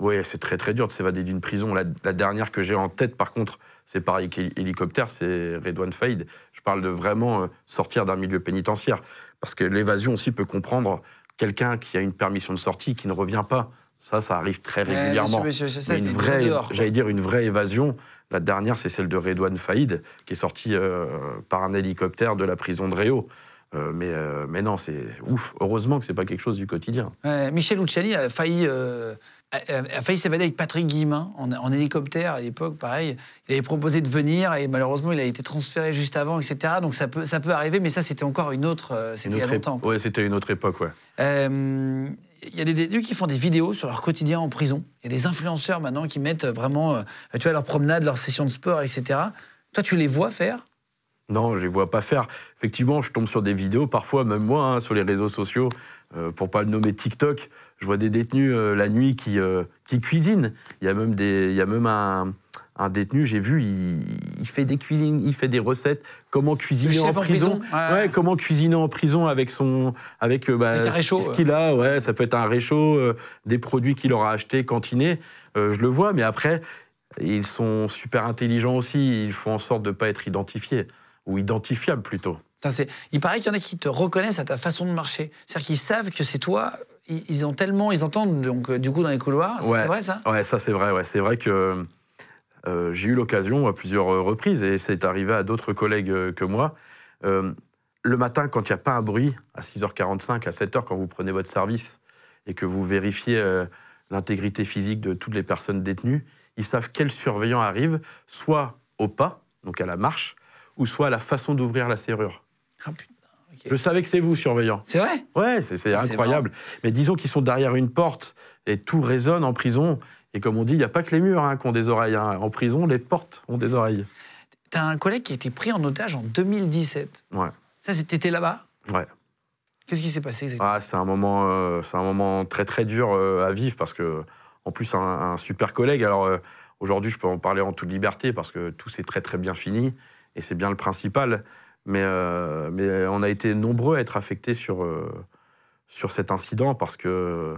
Oui, c'est très très dur de s'évader d'une prison. La, la dernière que j'ai en tête, par contre, c'est par hé- hélicoptère, c'est Redouane Faïd. Je parle de vraiment euh, sortir d'un milieu pénitentiaire. Parce que l'évasion aussi peut comprendre quelqu'un qui a une permission de sortie qui ne revient pas. Ça, ça arrive très Ouais, régulièrement. monsieur, monsieur, ça, Mais une vraie, j'allais dire une vraie évasion. La dernière, c'est celle de Redouane Faïd, qui est sorti euh, par un hélicoptère de la prison de Réau. Euh, mais, euh, mais non, c'est ouf. Heureusement que c'est pas quelque chose du quotidien. Ouais, Michel Luciani a failli, euh, a, a failli s'évader avec Patrick Guillemin en, en hélicoptère à l'époque, pareil. Il avait proposé de venir et malheureusement il a été transféré juste avant, etc. Donc ça peut, ça peut arriver, mais ça c'était encore une autre. euh, C'était il y a longtemps. époque. Ouais, c'était une autre époque, ouais. Euh, Il y a des détenus qui font des vidéos sur leur quotidien en prison. Il y a des influenceurs maintenant qui mettent vraiment, euh, tu vois, leur promenade, leur session de sport, etc. Toi, tu les vois faire? Non, je les vois pas faire. Effectivement, je tombe sur des vidéos, parfois, même moi, hein, sur les réseaux sociaux, pour pas le nommer TikTok, je vois des détenus euh, la nuit qui, euh, qui cuisinent. Il y a même, des, il y a même un, un détenu, j'ai vu, il, il fait des cuisines, il fait des recettes. Comment cuisiner en prison, prison, ouais. Ouais, comment cuisiner en prison avec son, avec, euh, bah, Avec ce- qu'il a. Ouais, ça peut être un réchaud, euh, des produits qu'il aura achetés, cantinés. Euh, je le vois, mais après, ils sont super intelligents aussi. Ils font en sorte de ne pas être identifiés ou identifiables plutôt. Il paraît qu'il y en a qui te reconnaissent à ta façon de marcher. C'est-à-dire qu'ils savent que c'est toi. Ils ils ont tellement, ils entendent donc euh, du coup dans les couloirs. C'est- Ouais. C'est vrai ça? Ouais, ça c'est vrai. Ouais, c'est vrai que euh, j'ai eu l'occasion à plusieurs euh, reprises et c'est arrivé à d'autres collègues que moi. Euh, le matin, quand il n'y a pas un bruit, à 6h45, à 7h, quand vous prenez votre service et que vous vérifiez euh, l'intégrité physique de toutes les personnes détenues, ils savent quel surveillant arrive, soit au pas, donc à la marche, ou soit à la façon d'ouvrir la serrure. Ah, putain. Je savais que c'est vous, surveillant. C'est vrai? Ouais, c'est Ah, incroyable. Mais disons qu'ils sont derrière une porte et tout résonne en prison. Et comme on dit, il n'y a pas que les murs hein, qui ont des oreilles. hein. En prison, les portes ont des oreilles. T'as un collègue qui a été pris en otage en 2017. Ouais, Ça, c'était là-bas? Ouais. Qu'est-ce qui s'est passé exactement? Ah, c'est un moment, euh, un moment très très dur euh, à vivre parce que, en plus, un, un super collègue. Alors euh, aujourd'hui, je peux en parler en toute liberté parce que tout s'est très très bien fini et c'est bien le principal. Mais, euh, mais on a été nombreux à être affectés sur, euh, sur cet incident parce que,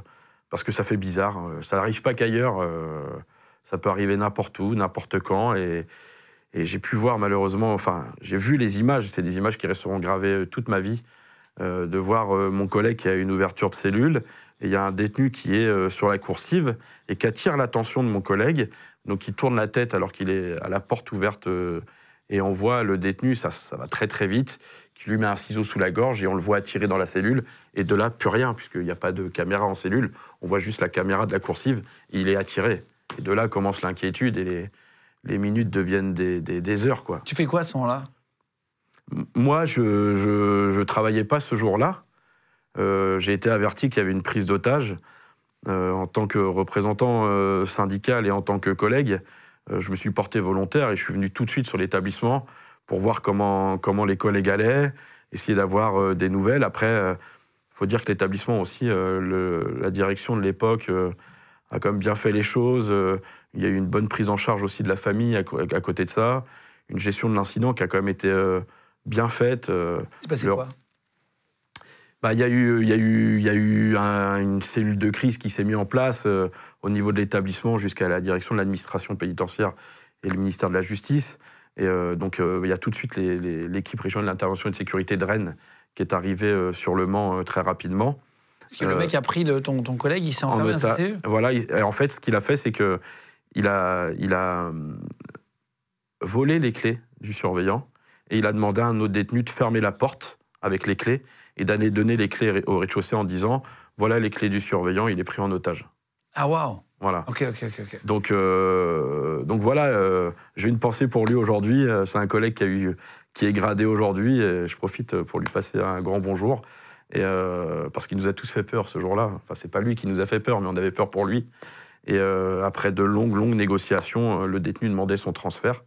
parce que ça fait bizarre. Ça n'arrive pas qu'ailleurs. euh, ça peut arriver n'importe où, n'importe quand. Et, et j'ai pu voir malheureusement, enfin, j'ai vu les images, c'est des images qui resteront gravées toute ma vie, de voir mon collègue qui a une ouverture de cellule, et il y a un détenu qui est sur la coursive et qui attire l'attention de mon collègue, donc il tourne la tête alors qu'il est à la porte ouverte, et on voit le détenu, ça, ça va très très vite, qui lui met un ciseau sous la gorge, et on le voit attirer dans la cellule, et de là, plus rien, puisqu'il n'y a pas de caméra en cellule, on voit juste la caméra de la coursive, et il est attiré. Et de là commence l'inquiétude, et les, les minutes deviennent des, des- des heures, quoi. Tu fais quoi à ce moment-là? Moi, je, je, je travaillais pas ce jour-là. Euh, J'ai été averti qu'il y avait une prise d'otage. Euh, en tant que représentant euh, syndical et en tant que collègue, je me suis porté volontaire et je suis venu tout de suite sur l'établissement pour voir comment, comment les collègues allaient, essayer d'avoir euh, des nouvelles. Après, il faut dire que l'établissement aussi, euh, le- la direction de l'époque euh, a quand même bien fait les choses. Euh, il y a eu une bonne prise en charge aussi de la famille à, côté de ça, une gestion de l'incident qui a quand même été euh, bien faite. euh, C'est passé quoi? Bah, il y a eu, il y a eu, il y a eu un- une cellule de crise qui s'est mise en place euh, au niveau de l'établissement jusqu'à la direction de l'administration pénitentiaire et le ministère de la Justice. Et euh, donc, euh, il y a tout de suite l'équipe régionale d'intervention et de sécurité de Rennes qui est arrivée sur le Mans très rapidement. Parce que le mec a pris le- ton, ton collègue, il s'est enfermé otage. cellule Voilà, il- en fait, ce qu'il a fait, c'est que il a, il a volé les clés du surveillant et il a demandé à un autre détenu de fermer la porte avec les clés et d'aller donner les clés au rez-de-chaussée en disant voilà les clés du surveillant, il est pris en otage. Ah, waouh Voilà. Ok, ok, ok. Donc, euh, donc voilà, euh, j'ai une pensée pour lui aujourd'hui. Euh, C'est un collègue qui, a eu, qui est gradé aujourd'hui et je profite pour lui passer un grand bonjour. Et euh, parce qu'il nous a tous fait peur ce jour-là. Enfin, c'est pas lui qui nous a fait peur, mais on avait peur pour lui. Et après de longues, longues négociations, le détenu demandait son transfert.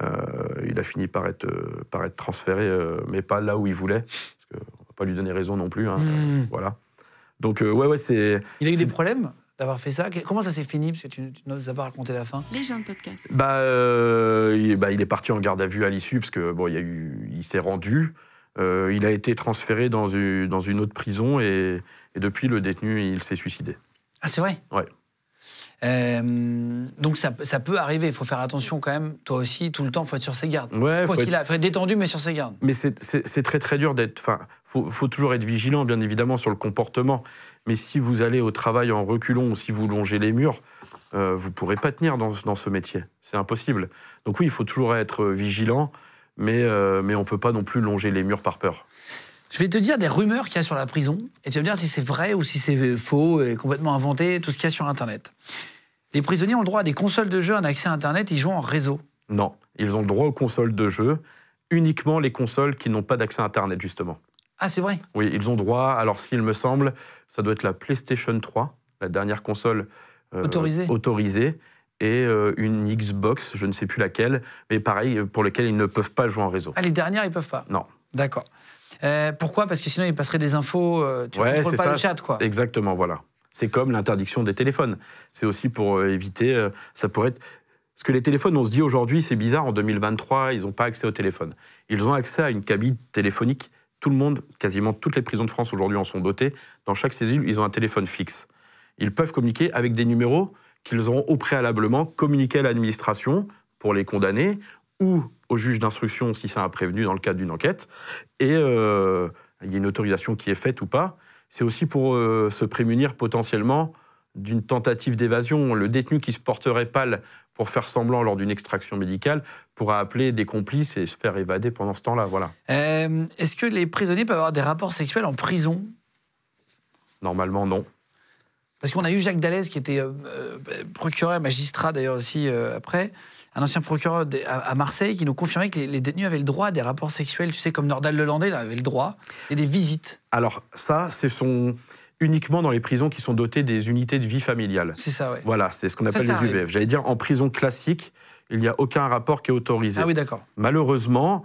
Il a fini par être, par être transféré, mais pas là où il voulait. Parce pas lui donner raison non plus. hein. Hmm. Voilà. Donc, euh, ouais, ouais, c'est. Il a eu des problèmes d'avoir fait ça Comment ça s'est fini Parce que tu, tu ne nous as pas raconté la fin? Les gens de podcast. Bah, euh, il, bah, il est parti en garde à vue à l'issue parce que bon, il, y a eu, il s'est rendu. Euh, il a été transféré dans une, dans une autre prison et, et depuis le détenu il s'est suicidé. Ah, c'est vrai? Ouais. Euh, donc ça, ça peut arriver, il faut faire attention quand même, toi aussi, tout le temps, il faut être sur ses gardes. Ouais, Quoi faut qu'il être- a, faut être détendu, mais sur ses gardes. Mais c'est- très très dur d'être. Enfin, faut, faut toujours être vigilant, bien évidemment, sur le comportement. Mais si vous allez au travail en reculons ou si vous longez les murs, euh, vous pourrez pas tenir dans, ce- dans ce métier. C'est impossible. Donc oui, il faut toujours être vigilant, mais euh, mais on peut pas non plus longer les murs par peur. Je vais te dire des rumeurs qu'il y a sur la prison, et tu vas me dire si c'est vrai ou si c'est faux, et complètement inventé, tout ce qu'il y a sur Internet. Les prisonniers ont le droit à des consoles de jeux, un accès à Internet, ils jouent en réseau. Non, ils ont le droit aux consoles de jeu, uniquement les consoles qui n'ont pas d'accès à Internet justement. Ah, c'est vrai? Oui, ils ont droit. Alors, s'il me semble, ça doit être la PlayStation 3, la dernière console euh, Autorisée. autorisée, et euh, une Xbox, je ne sais plus laquelle, mais pareil, pour lesquelles ils ne peuvent pas jouer en réseau. Ah, les dernières, ils peuvent pas? Non. D'accord. Euh, pourquoi? Parce que sinon, ils passeraient des infos, euh, tu Ouais, contrôles c'est pas ça. le chat, quoi. Exactement, voilà. C'est comme l'interdiction des téléphones. C'est aussi pour euh, éviter. ça pourrait être. Parce que les téléphones, on se dit aujourd'hui, c'est bizarre, en 2023, ils n'ont pas accès au téléphone. Ils ont accès à une cabine téléphonique. Tout le monde, quasiment toutes les prisons de France aujourd'hui en sont dotées. Dans chaque cellule, ils ont un téléphone fixe. Ils peuvent communiquer avec des numéros qu'ils auront au préalablement communiqués à l'administration pour les condamner ou au juge d'instruction si c'est un prévenu dans le cadre d'une enquête. Et euh, il y a une autorisation qui est faite ou pas. C'est aussi pour euh, se prémunir potentiellement d'une tentative d'évasion. Le détenu qui se porterait pâle pour faire semblant lors d'une extraction médicale pourra appeler des complices et se faire évader pendant ce temps-là. Voilà. Euh, Est-ce que les prisonniers peuvent avoir des rapports sexuels en prison? Normalement, non. Parce qu'on a eu Jacques Dallès, qui était euh, procureur, magistrat d'ailleurs aussi euh, après, un ancien procureur à, Marseille, qui nous confirmait que les, détenus avaient le droit à des rapports sexuels, tu sais, comme Nordal Lelandais, là, avait le droit, et des visites. Alors ça, ce sont uniquement dans les prisons qui sont dotées des unités de vie familiale. C'est ça, ouais. Voilà, c'est ce qu'on appelle ça les. UVF. J'allais dire, en prison classique, il n'y a aucun rapport qui est autorisé. Ah oui, d'accord. Malheureusement,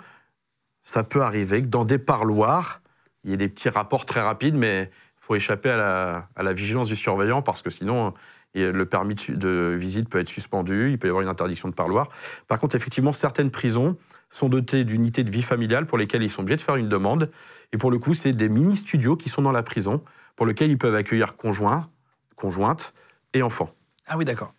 ça peut arriver que dans des parloirs, il y ait des petits rapports très rapides, mais il faut échapper à la, à la vigilance du surveillant parce que sinon, le permis de visite peut être suspendu, il peut y avoir une interdiction de parloir. Par contre, effectivement, certaines prisons sont dotées d'unités de vie familiale pour lesquelles ils sont obligés de faire une demande. Et pour le coup, c'est des mini-studios qui sont dans la prison pour lesquels ils peuvent accueillir conjoints, conjointes et enfants. Ah oui, d'accord.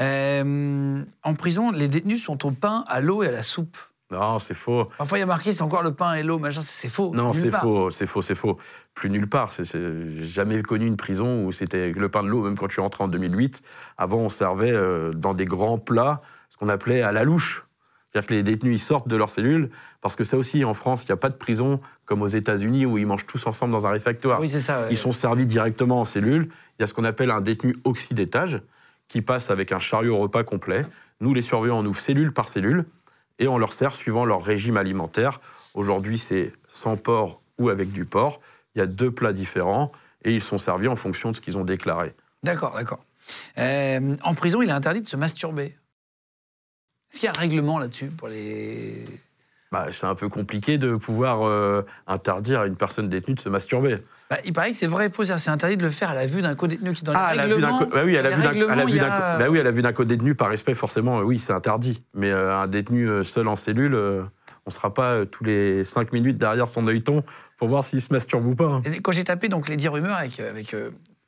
Euh, en prison, les détenus sont au pain, à l'eau et à la soupe. Non, c'est faux. Parfois, il y a marqué, c'est encore le pain et l'eau, machin, c'est faux. Non, c'est faux, c'est faux, c'est faux. Plus nulle part. J'ai jamais connu une prison où c'était avec le pain de l'eau, même quand je suis rentré en 2008. Avant, on servait euh, dans des grands plats, ce qu'on appelait à la louche. C'est-à-dire que les détenus, ils sortent de leur cellule, parce que ça aussi, en France, il n'y a pas de prison comme aux États-Unis où ils mangent tous ensemble dans un réfectoire. Oui, c'est ça. ouais. Ils sont servis directement en cellule. Il y a ce qu'on appelle un détenu oxydétage qui passe avec un chariot au repas complet. Nous, les surveillants, on ouvre cellule par cellule et on leur sert suivant leur régime alimentaire. Aujourd'hui, c'est sans porc ou avec du porc. Il y a deux plats différents et ils sont servis en fonction de ce qu'ils ont déclaré. D'accord, d'accord. Euh, en prison, il est interdit de se masturber. Est-ce qu'il y a un règlement là-dessus pour les. Bah, c'est un peu compliqué de pouvoir euh, interdire à une personne détenue de se masturber. Bah, il paraît que c'est vrai et faux, c'est interdit de le faire à la vue d'un co-détenu qui dans Ah, à les la vue d'un règlements. co- bah oui, à la vue d'un à la règlements, vue il y d'un a- co- bah oui, à la vue d'un co-détenu, par respect, forcément, oui, c'est interdit. Mais euh, un détenu euh, seul en cellule, euh, on ne sera pas tous les cinq minutes derrière son œilleton pour voir s'il se masturbe ou pas. hein. Et Quand j'ai tapé donc les 10 rumeurs avec, avec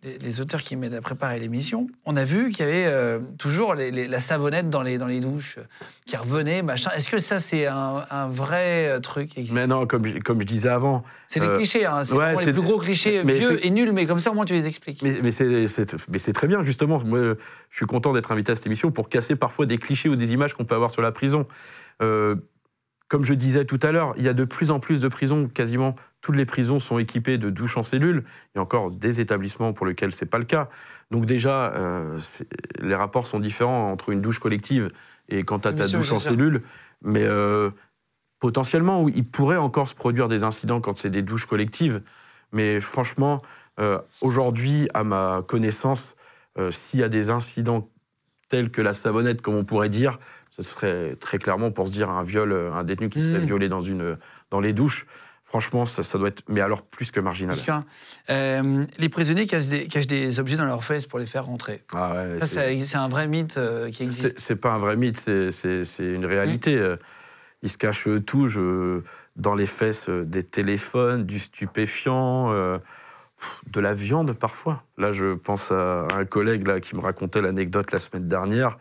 les, les auteurs qui m'aident à préparer l'émission, on a vu qu'il y avait euh, toujours les- les- la savonnette dans les, dans les douches euh, qui revenait, machin. Est-ce que ça, c'est un, un vrai euh, truc Mais non, comme, je- comme je disais avant, C'est les euh, clichés, hein, c'est ouais, les plus gros clichés mais vieux et nuls, mais comme ça au moins tu les expliques. Mais, mais c'est- c'est mais c'est très bien, justement. Moi, je suis content d'être invité à cette émission pour casser parfois des clichés ou des images qu'on peut avoir sur la prison. Euh, comme je disais tout à l'heure, il y a de plus en plus de prisons, quasiment toutes les prisons sont équipées de douches en cellule. Il y a encore des établissements pour lesquels c'est pas le cas. Donc déjà, euh, les rapports sont différents entre une douche collective et quand tu as Bien ta sûr, douche en cellule. Mais euh, potentiellement, oui, il pourrait encore se produire des incidents quand c'est des douches collectives. Mais franchement, euh, aujourd'hui, à ma connaissance, s'il y a des incidents tels que la savonnette, comme on pourrait dire, ce serait très clairement pour se dire un viol, euh, un détenu qui se fait Mm. violer dans, une, dans les douches. Franchement, ça, ça doit être, mais alors plus que marginal. Euh, les prisonniers cachent des, cachent des objets dans leurs fesses pour les faire rentrer. Ah ouais, Ça, c'est- un vrai mythe euh, qui existe. c'est pas un vrai mythe, c'est- une réalité. Euh, Ils se cachent tout, je, dans les fesses, des téléphones, du stupéfiant, euh, de la viande parfois. Là, je pense à un collègue là, qui me racontait l'anecdote la semaine dernière,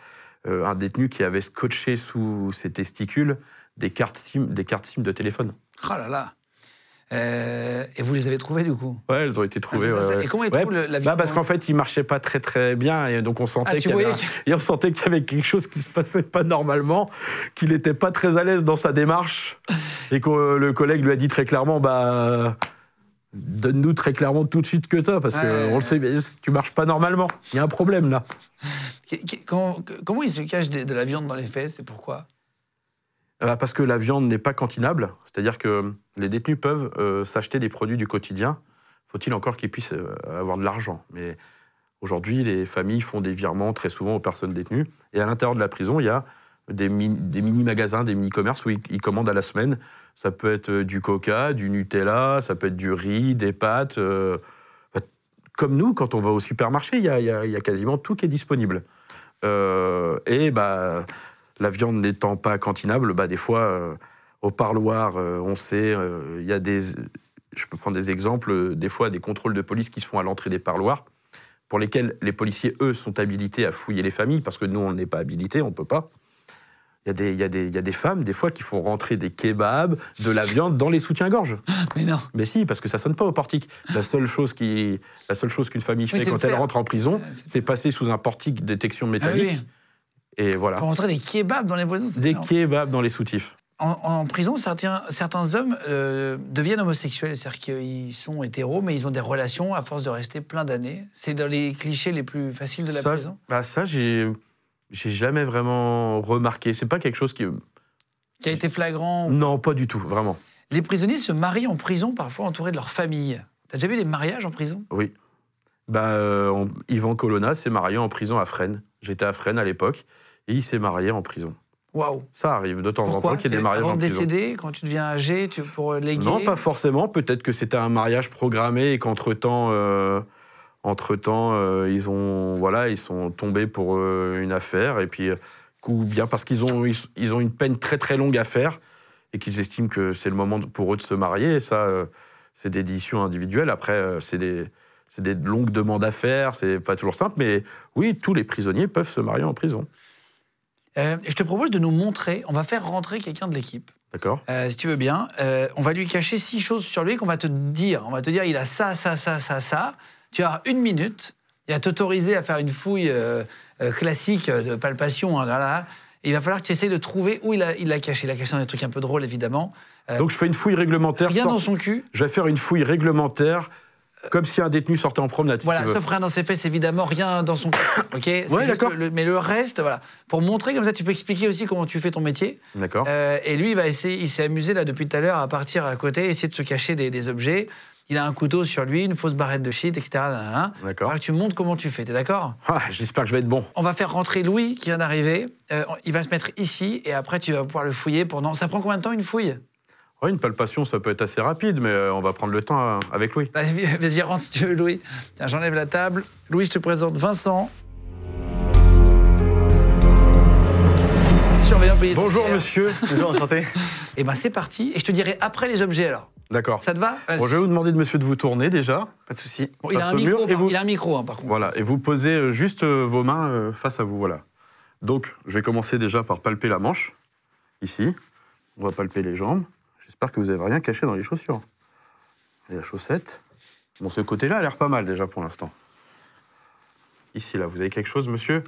euh, un détenu qui avait scotché sous ses testicules des cartes SIM, des cartes SIM de téléphone. Oh là là. Euh, et vous les avez trouvés du coup? Ouais, elles ont été Ah, trouvées. ça, ouais, ouais. Et comment ils Ouais, le- la bah, parce qu'en fait, il marchait pas très très bien et donc on sentait Ah, qu'il y avait voyais un- et on sentait qu'il y avait quelque chose qui se passait pas normalement, qu'il n'était pas très à l'aise dans sa démarche et que le collègue lui a dit très clairement bah donne-nous très clairement tout de suite que ça parce que Ouais. on le sait mais tu marches pas normalement. Il y a un problème là. Comment, comment ils se cachent de la viande dans les fesses et pourquoi? Euh, Parce que la viande n'est pas cantinable, c'est-à-dire que les détenus peuvent euh, s'acheter des produits du quotidien. Faut-il encore qu'ils puissent euh, avoir de l'argent? Mais aujourd'hui, les familles font des virements très souvent aux personnes détenues. Et à l'intérieur de la prison, il y a des, mi- des mini-magasins, des mini-commerces où ils, commandent à la semaine. Ça peut être euh, du coca, du Nutella, ça peut être du riz, des pâtes. euh, bah, comme nous, quand on va au supermarché, il y y a- quasiment tout qui est disponible. Euh, et bah, la viande n'étant pas cantinable, bah, des fois, au parloir, on sait, il y a des. Je peux prendre des exemples, des fois, des contrôles de police qui se font à l'entrée des parloirs, pour lesquels les policiers, eux, sont habilités à fouiller les familles, parce que nous, on n'est pas habilités, on ne peut pas. Il y, a des, il, y a des, il y a des femmes, des fois, qui font rentrer des kebabs, de la viande dans les soutiens-gorge. Mais non. Mais si, parce que ça sonne pas au portique. La seule chose qui, la seule chose qu'une famille Oui, fait quand le elle faire. rentre en prison, Euh, c'est- passer sous un portique détection Ah métallique. oui. Et voilà. Faut rentrer des kebabs dans les c'est Des énorme. kebabs dans les soutifs. En, en prison, certains, certains hommes euh, deviennent homosexuels, c'est-à-dire qu'ils sont hétéros, mais ils ont des relations à force de rester plein d'années. C'est dans les clichés les plus faciles de la ça, prison. bah ça j'ai, j'ai jamais vraiment remarqué. C'est pas quelque chose qui. Qui a été flagrant. Non, pas du tout, vraiment. Les prisonniers se marient en prison, parfois entourés de leur famille. T'as déjà vu des mariages en prison? Oui. Bah, euh, on- Yvan Colonna s'est marié en prison à Fresnes. J'étais à Fresnes à l'époque et il s'est marié en prison. Waouh Ça arrive de temps en temps qu'il y ait des mariages avant en de prison. décéder, quand tu deviens âgé, tu, pour léguer Non, pas forcément. Peut-être que c'était un mariage programmé et qu'entre-temps, euh, entre-temps, euh, ils, ont, voilà, ils sont tombés pour euh, une affaire. Et puis, euh, ou bien parce qu'ils ont, ils, ont une peine très très longue à faire et qu'ils estiment que c'est le moment pour eux de se marier. Et ça, c'est des décisions individuelles. Après, c'est des, c'est des longues demandes à faire. C'est pas toujours simple. Mais oui, tous les prisonniers peuvent se marier en prison. Euh, je te propose de nous montrer, on va faire rentrer quelqu'un de l'équipe. D'accord Euh, si tu veux bien, Euh, on va lui cacher six choses sur lui qu'on va te dire. On va te dire, il a ça, ça, ça, ça, ça. Tu as une minute. Il va t'autoriser à faire une fouille euh, euh, classique de palpation. hein, là, là. Et il va falloir que tu essayes de trouver où il a, il l'a caché. Il a caché dans des trucs un peu drôles, évidemment. Euh, Donc, je fais une fouille réglementaire. Rien sans- dans son cul. Je vais faire une fouille réglementaire, comme si un détenu sortait en promenade. si Voilà, sauf rien dans ses fesses, évidemment, rien dans son cul. Ok? Juste d'accord. mais le reste, voilà. Pour montrer, comme ça, tu peux expliquer aussi comment tu fais ton métier. D'accord. Euh, et lui, il va essayer, il s'est amusé là depuis tout à l'heure à partir à côté, essayer de se cacher des, des objets. Il a un couteau sur lui, une fausse barrette de shit, etc. D'accord. Tu montres comment tu fais, t'es d'accord? Ah, J'espère que je vais être bon. On va faire rentrer Louis qui vient d'arriver. Euh, il va se mettre ici et après tu vas pouvoir le fouiller pendant. Ça prend combien de temps une fouille? Ouais, une palpation, ça peut être assez rapide, mais euh, on va prendre le temps euh, avec Louis. Vas-y, rentre si tu veux, Louis. Tiens, j'enlève la table. Louis, je te présente Vincent. Bonjour monsieur. Bonjour, enchanté. Et ben c'est parti. Et je te dirai après les objets alors. D'accord. Ça te va? Bon, je vais vous demander de monsieur de vous tourner déjà. Pas de souci. Bon, il, a un micro, par- vous- il a un micro, hein, par contre. Voilà, et vous posez euh, juste euh, vos mains euh, face à vous, voilà. Donc, je vais commencer déjà par palper la manche, ici. On va palper les jambes. J'espère que vous n'avez rien caché dans les chaussures. Et la chaussette. Bon, ce côté-là a l'air pas mal déjà pour l'instant. Ici, là, vous avez quelque chose, monsieur?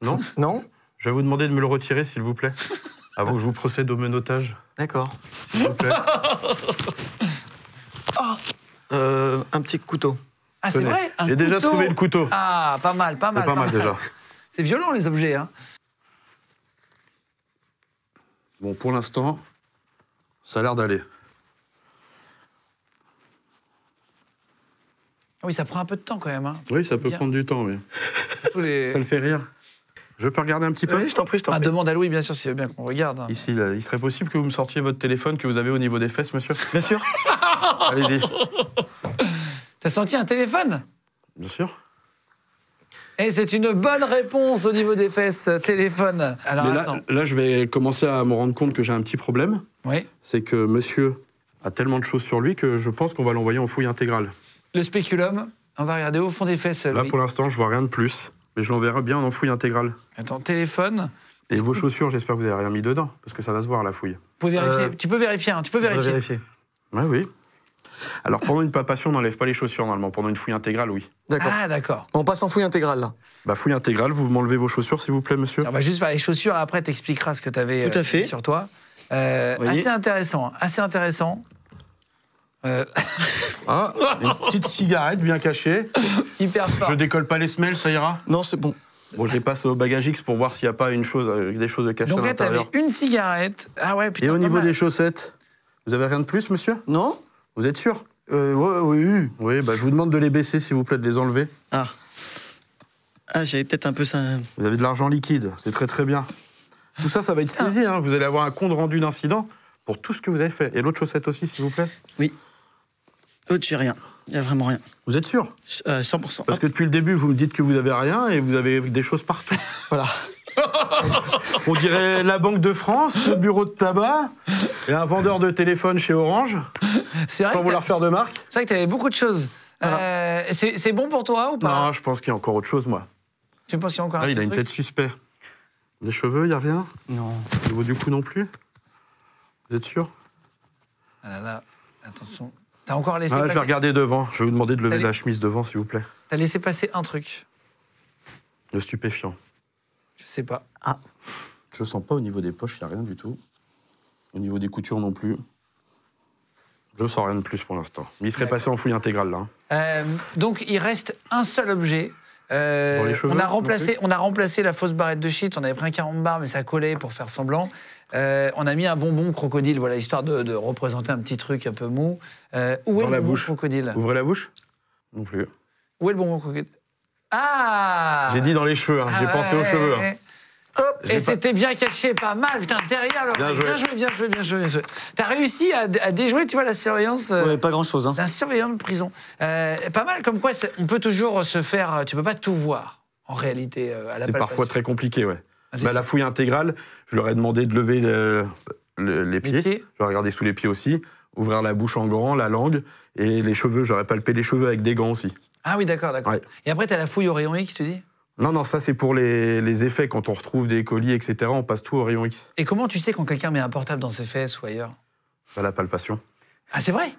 Non? Non Je vais vous demander de me le retirer, s'il vous plaît. Avant que je vous procède au menottage, D'accord. s'il vous plaît. Euh, un petit couteau. Ah, c'est Tenez, vrai un J'ai déjà couteau. trouvé le couteau. Ah, pas mal, pas C'est mal. pas mal déjà. C'est violent les objets. Hein. Bon, pour l'instant, ça a l'air d'aller. Ah Oui, ça prend un peu de temps quand même. Hein. Oui, ça peut Bien. prendre du temps, mais Tous les- ça le fait rire. Je peux regarder un petit peu Oui, je t'en prie, je t'en Ah, prie. demande à Louis, bien sûr, s'il veut bien qu'on regarde. Ici, là, il serait possible que vous me sortiez votre téléphone que vous avez au niveau des fesses, monsieur? Bien sûr. Allez-y. T'as senti un téléphone? Bien sûr. Et c'est une bonne réponse au niveau des fesses, téléphone. Alors Mais là, attends. là, je vais commencer à me rendre compte que j'ai un petit problème. Oui. C'est que monsieur a tellement de choses sur lui que je pense qu'on va l'envoyer en fouille intégrale. Le spéculum, on va regarder au fond des fesses. Là, Louis. pour l'instant, je vois rien de plus. Mais je l'enverrai bien en fouille intégrale. Attends, téléphone. Et vos chaussures, j'espère que vous n'avez rien mis dedans, parce que ça va se voir, la fouille. Vous pouvez vérifier. Euh, Tu peux vérifier, hein, tu peux On va vérifier. vérifier. Ouais, oui. Alors, pendant une palpation, on n'enlève pas les chaussures, normalement. Pendant une fouille intégrale, oui. D'accord. Ah, d'accord. On passe en fouille intégrale, là. Bah, fouille intégrale, vous m'enlevez vos chaussures, s'il vous plaît, monsieur On va juste faire les chaussures, après t'expliqueras ce que tu avais Tout à fait. sur toi. Euh, assez intéressant, hein, assez intéressant. Euh, Ah, une petite cigarette bien cachée. hyper fort. Je décolle pas les semelles, ça ira? Non, c'est bon. Bon, je les passe au bagage X pour voir s'il n'y a pas une chose, euh, des choses cachées Donc à là, t'avais l'intérieur. une cigarette. Ah ouais, putain. Et au niveau mal. des chaussettes, vous avez rien de plus, monsieur? Non Vous êtes sûr? Euh, ouais, Oui. Oui, bah, je vous demande de les baisser, s'il vous plaît, de les enlever. Ah. Ah, j'avais peut-être un peu ça. Vous avez de l'argent liquide, c'est très très bien. Tout ça, ça va être saisi. Hein. Vous allez avoir un compte rendu d'incident pour tout ce que vous avez fait. Et l'autre chaussette aussi, s'il vous plaît? J'ai rien. Il n'y a vraiment rien. Vous êtes sûr? Euh, 100%. Parce que depuis le début, vous me dites que vous avez rien et vous avez des choses partout. Voilà. On dirait la Banque de France, le bureau de tabac et un vendeur de téléphone chez Orange, C'est vrai, sans vouloir faire de marque. c'est vrai que t'avais beaucoup de choses. Euh, c'est bon pour toi ou pas? Non, je pense qu'il y a encore autre chose, moi. Tu penses qu'il y a encore un Ah, il a une tête suspect. Des cheveux, il n'y a rien? Non. Au niveau du cou non plus? Vous êtes sûr? Ah là là, attention. T'as encore laissé ah, Je vais passer... regarder devant. Je vais vous demander de lever la chemise devant, s'il vous plaît. T'as laissé passer un truc. Le stupéfiant. Je sais pas. Ah. Je sens pas au niveau des poches, il n'y a rien du tout. Au niveau des coutures non plus. Je sens rien de plus pour l'instant. Mais il serait passé en fouille intégrale, là. hein. Euh, donc il reste un seul objet. Euh, cheveux, on, a remplacé, on a remplacé la fausse barrette de shit. On avait pris un 40 bar, mais ça collait pour faire semblant. Euh, on a mis un bonbon crocodile, voilà, histoire de, de représenter un petit truc un peu mou. Euh, où est Dans le la bonbon bouche. crocodile Ouvrez la bouche Non plus. Où est le bonbon crocodile? Ah J'ai dit dans les cheveux, hein. j'ai Ah pensé aux cheveux. hein. Hop. Et pas- c'était bien caché, pas mal. Putain, derrière le Bien joué. bien joué, bien joué, bien joué, bien. T'as réussi à, à déjouer, tu vois, la surveillance. euh, Ouais, pas grand-chose. Hein. d'un surveillant de prison. Euh, pas mal, comme quoi on peut toujours se faire. Tu peux pas tout voir en réalité euh, à la C'est parfois très compliqué, ouais. Ah, Bah, la fouille intégrale, je leur ai demandé de lever le- le- les pieds. pieds. Je leur ai regardé sous les pieds aussi. Ouvrir la bouche en grand, la langue. Et les cheveux, j'aurais palpé les cheveux avec des gants aussi. Ah oui, d'accord, d'accord. Ouais. Et après, t'as la fouille au rayon X, tu dis? Non, non, ça c'est pour les, les effets. Quand on retrouve des colis, etc., on passe tout au rayon X. Et comment tu sais quand quelqu'un met un portable dans ses fesses ou ailleurs? Bah, la palpation. Ah, c'est vrai?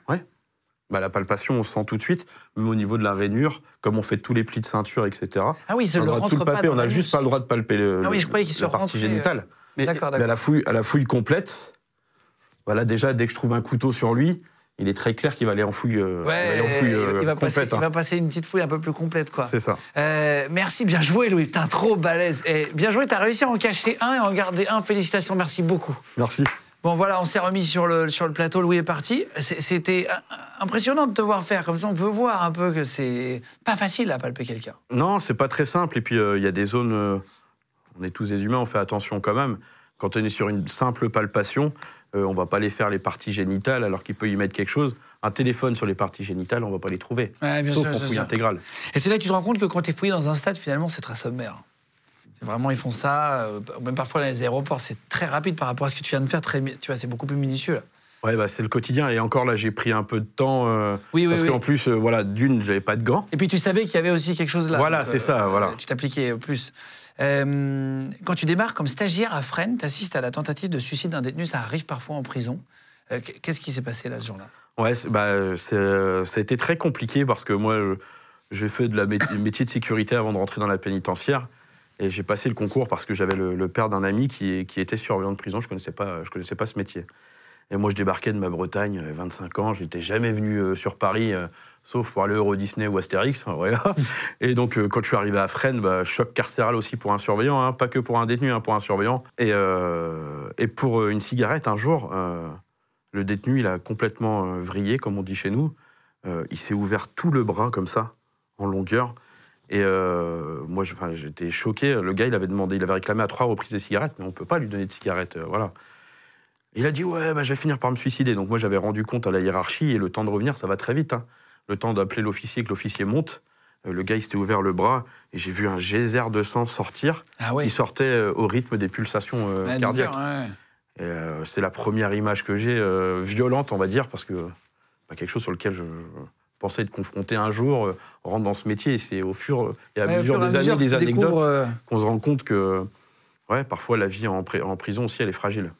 Bah, la palpation, on sent tout de suite, même au niveau de la rainure, comme on fait tous les plis de ceinture, etc. Ah oui, On c'est a le de tout rentre le pas palper, dans on n'a juste pas le droit de palper le- Ah oui, je se la partie euh, génitale. Mais- à la fouille, à la fouille complète, voilà, déjà, dès que je trouve un couteau sur lui, il est très clair qu'il va aller en fouille, euh, il va fouille euh, il, va passer, complète. il hein. va passer une petite fouille un peu plus complète, quoi. C'est ça. Euh, merci, bien joué, Louis. Putain, trop balèze. Et bien joué, t'as réussi à en cacher un et à en garder un. Félicitations, merci beaucoup. Merci. Bon, voilà, on s'est remis sur le, sur le plateau. Louis est parti. C'était impressionnant de te voir faire. Comme ça, on peut voir un peu que c'est pas facile à palper quelqu'un. Non, c'est pas très simple. Et puis, il y a des zones. on est tous des humains, on fait attention quand même. Quand on est sur une simple palpation, euh, on va pas les faire les parties génitales alors qu'il peut y mettre quelque chose. Un téléphone sur les parties génitales, on va pas les trouver. Ouais, Sauf sûr, en fouille ça. intégrale. Et c'est là que tu te rends compte que quand tu es fouillé dans un stade, finalement, c'est très sommaire. C'est Vraiment, ils font ça. euh, même parfois, dans les aéroports, c'est très rapide par rapport à ce que tu viens de faire. Très, tu vois, c'est beaucoup plus minutieux. Là. Ouais, bah, c'est le quotidien. Et encore là, j'ai pris un peu de temps. euh, Oui, oui, parce oui. qu'en plus, euh, voilà, d'une, j'avais pas de gants. Et puis, tu savais qu'il y avait aussi quelque chose là. Voilà, c'est ça, voilà. Tu t'appliquais plus. Euh, quand tu démarres comme stagiaire à Fresnes, tu assistes à la tentative de suicide d'un détenu. Ça arrive parfois en prison. Euh, Qu'est-ce qui s'est passé là ce jour-là? Ouais, bah, euh, ça a été très compliqué parce que moi, j'ai fait de la mé- métier de sécurité avant de rentrer dans la pénitentiaire. Et j'ai passé le concours parce que j'avais le, père d'un ami qui, était surveillant de prison. Je ne connaissais, connaissais pas ce métier. Et moi, je débarquais de ma Bretagne, euh, 25 ans. Je n'étais jamais venu euh, sur Paris, euh, sauf pour aller au Euro Disney ou Astérix. Voilà. Et donc, euh, quand je suis arrivé à Fresnes, bah, choc carcéral aussi pour un surveillant, hein, pas que pour un détenu, hein, pour un surveillant. Et, euh, et pour euh, une cigarette, un jour, euh, le détenu, il a complètement euh, vrillé, comme on dit chez nous. Euh, il s'est ouvert tout le bras comme ça, en longueur. Et euh, moi, j'étais choqué. Le gars, il avait demandé, il avait réclamé à trois reprises des cigarettes, mais on peut pas lui donner de cigarettes. euh, voilà. Il a dit ouais, bah, je vais finir par me suicider. Donc moi, j'avais rendu compte à la hiérarchie et le temps de revenir, ça va très vite. hein. Le temps d'appeler l'officier, que l'officier monte. euh, le gars, il s'était ouvert le bras et j'ai vu un geyser de sang sortir, Ah ouais. qui sortait euh, au rythme des pulsations euh, cardiaques. ouais. Euh, c'est la première image que j'ai, euh, violente, on va dire, parce que pas quelque chose sur lequel je pensais être confronté un jour. on rentre dans ce métier et c'est au fur et à Ouais, mesure des années, des anecdotes, qu'on se rend compte que, ouais, parfois la vie en, en prison aussi, elle est fragile.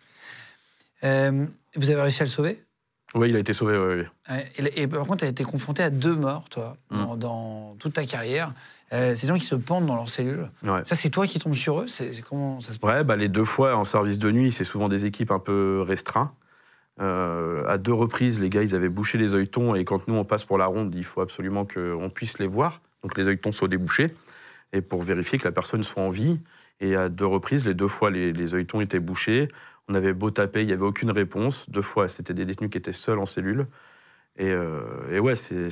Euh, vous avez réussi à le sauver? Oui, il a été sauvé. ouais. Ouais, Et, et par contre, tu as été confronté à deux morts, toi, Mm. dans, dans toute ta carrière. Euh, ces gens qui se pendent dans leurs cellules. Ouais. Ça, c'est toi qui tombes sur eux? C'est c'est comment ça se passe? Ouais, bah, les deux fois en service de nuit, c'est souvent des équipes un peu restreintes. Euh, à deux reprises, les gars, ils avaient bouché les œilletons et quand nous, on passe pour la ronde, il faut absolument qu'on puisse les voir. Donc les œilletons soient débouchés et pour vérifier que la personne soit en vie. Et à deux reprises, les deux fois, les, les œilletons étaient bouchés. On avait beau taper, il n'y avait aucune réponse. Deux fois, c'était des détenus qui étaient seuls en cellule. Et, euh, et ouais, c'est-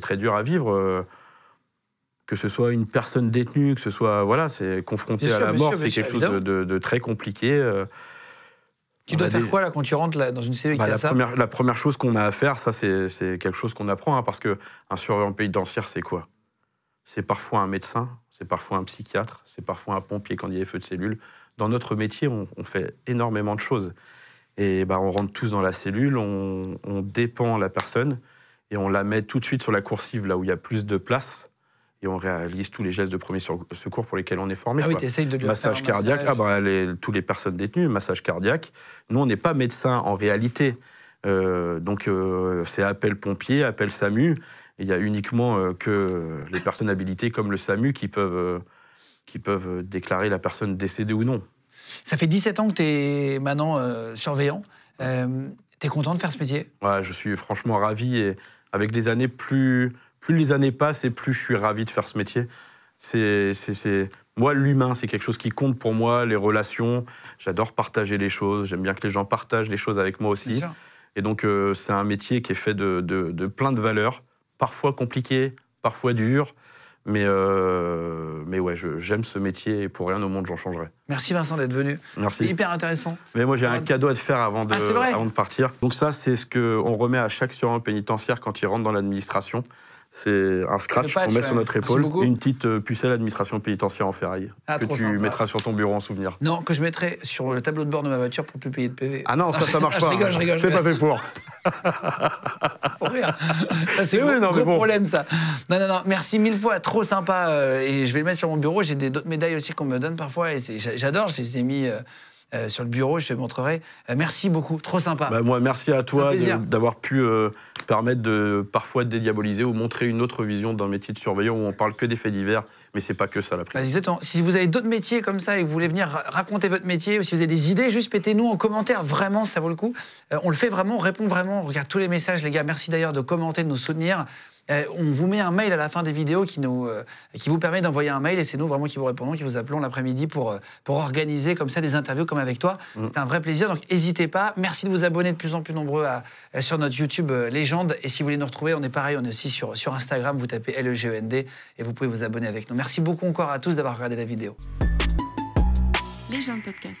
très dur à vivre. euh, que ce soit une personne détenue, que ce soit voilà, c'est confronté Bien à sûr, la mort, c'est quelque sûr, chose de, très compliqué. euh. Tu On dois faire des- quoi là quand tu rentres là, dans une cellule Bah, la, ça première, la première chose qu'on a à faire, ça c'est c'est quelque chose qu'on apprend, hein, parce que un surveillant pénitentiaire, c'est quoi? C'est parfois un médecin, c'est parfois un psychiatre, c'est parfois un pompier quand il y a des feux de cellule. Dans notre métier, on, on fait énormément de choses. Et bah, on rentre tous dans la cellule, on, on dépend la personne et on la met tout de suite sur la coursive, là où il y a plus de place. Et on réalise tous les gestes de premier secours pour lesquels on est formé. Ah oui, quoi. de Massage cardiaque, massage. ah bah, les, tous les personnes détenues, massage cardiaque. Nous, on n'est pas médecin en réalité. Euh, donc, euh, c'est appel pompier, appel SAMU. Il y a uniquement euh, que les personnes habilitées comme le SAMU qui peuvent, qui peuvent euh, déclarer la personne décédée ou non. Ça fait 17 ans que tu es maintenant euh, surveillant. Euh, tu es content de faire ce métier? Ouais, je suis franchement ravi et avec les années, plus, plus les années passent et plus je suis ravi de faire ce métier. C'est, Moi, l'humain, c'est quelque chose qui compte pour moi, les relations. J'adore partager les choses. J'aime bien que les gens partagent les choses avec moi aussi. Et donc, euh, c'est un métier qui est fait de, de, de plein de valeurs, parfois compliquées, parfois dures. Mais, euh, mais ouais, j'aime ce métier et pour rien au monde, j'en changerai. Merci Vincent d'être venu. C'est Merci. hyper intéressant. Mais moi, j'ai un cadeau à te faire avant de, Ah, avant de partir. Donc ça, c'est ce qu'on remet à chaque surveillant pénitentiaire quand il rentre dans l'administration. C'est un scratch qu'on met sur notre épaule, une petite euh, pucelle administration pénitentiaire en ferraille Ah, que tu sympa. mettras sur ton bureau en souvenir. Non, que je mettrai sur le tableau de bord de ma voiture pour plus payer de PV. Ah non, ça, ça marche Je pas. rigole, je rigole, je C'est pas rigole. fait pour. Pour rire. C'est gros, non, mais gros bon. problème, ça. Non, non, non, merci mille fois, trop sympa. euh, et je vais le mettre sur mon bureau. J'ai des- d'autres médailles aussi qu'on me donne parfois. Et j'adore, je les ai mis euh, euh, sur le bureau, je te montrerai. Merci beaucoup, trop sympa. Bah, moi, merci à Un toi d'avoir pu permettre de parfois de dédiaboliser ou montrer une autre vision d'un métier de surveillant où on parle que des faits divers, mais c'est pas que ça la Bah, prison. exactement. Si vous avez d'autres métiers comme ça et que vous voulez venir ra- raconter votre métier, ou si vous avez des idées, juste pétez-nous en commentaire. Vraiment, ça vaut le coup. Euh, on le fait vraiment, on répond vraiment. On regarde tous les messages, les gars. Merci d'ailleurs de commenter, de nous soutenir. Euh, on vous met un mail à la fin des vidéos qui, nous, euh, qui vous permet d'envoyer un mail et c'est nous vraiment qui vous répondons, qui vous appelons l'après-midi pour, euh, pour organiser comme ça des interviews comme avec toi. C'est un vrai plaisir, donc n'hésitez pas. Merci de vous abonner de plus en plus nombreux à- sur notre YouTube euh, Légende. Et si vous voulez nous retrouver, on est pareil, on est aussi sur, sur Instagram, vous tapez LEGEND et vous pouvez vous abonner avec nous. Merci beaucoup encore à tous d'avoir regardé la vidéo. Légende podcast.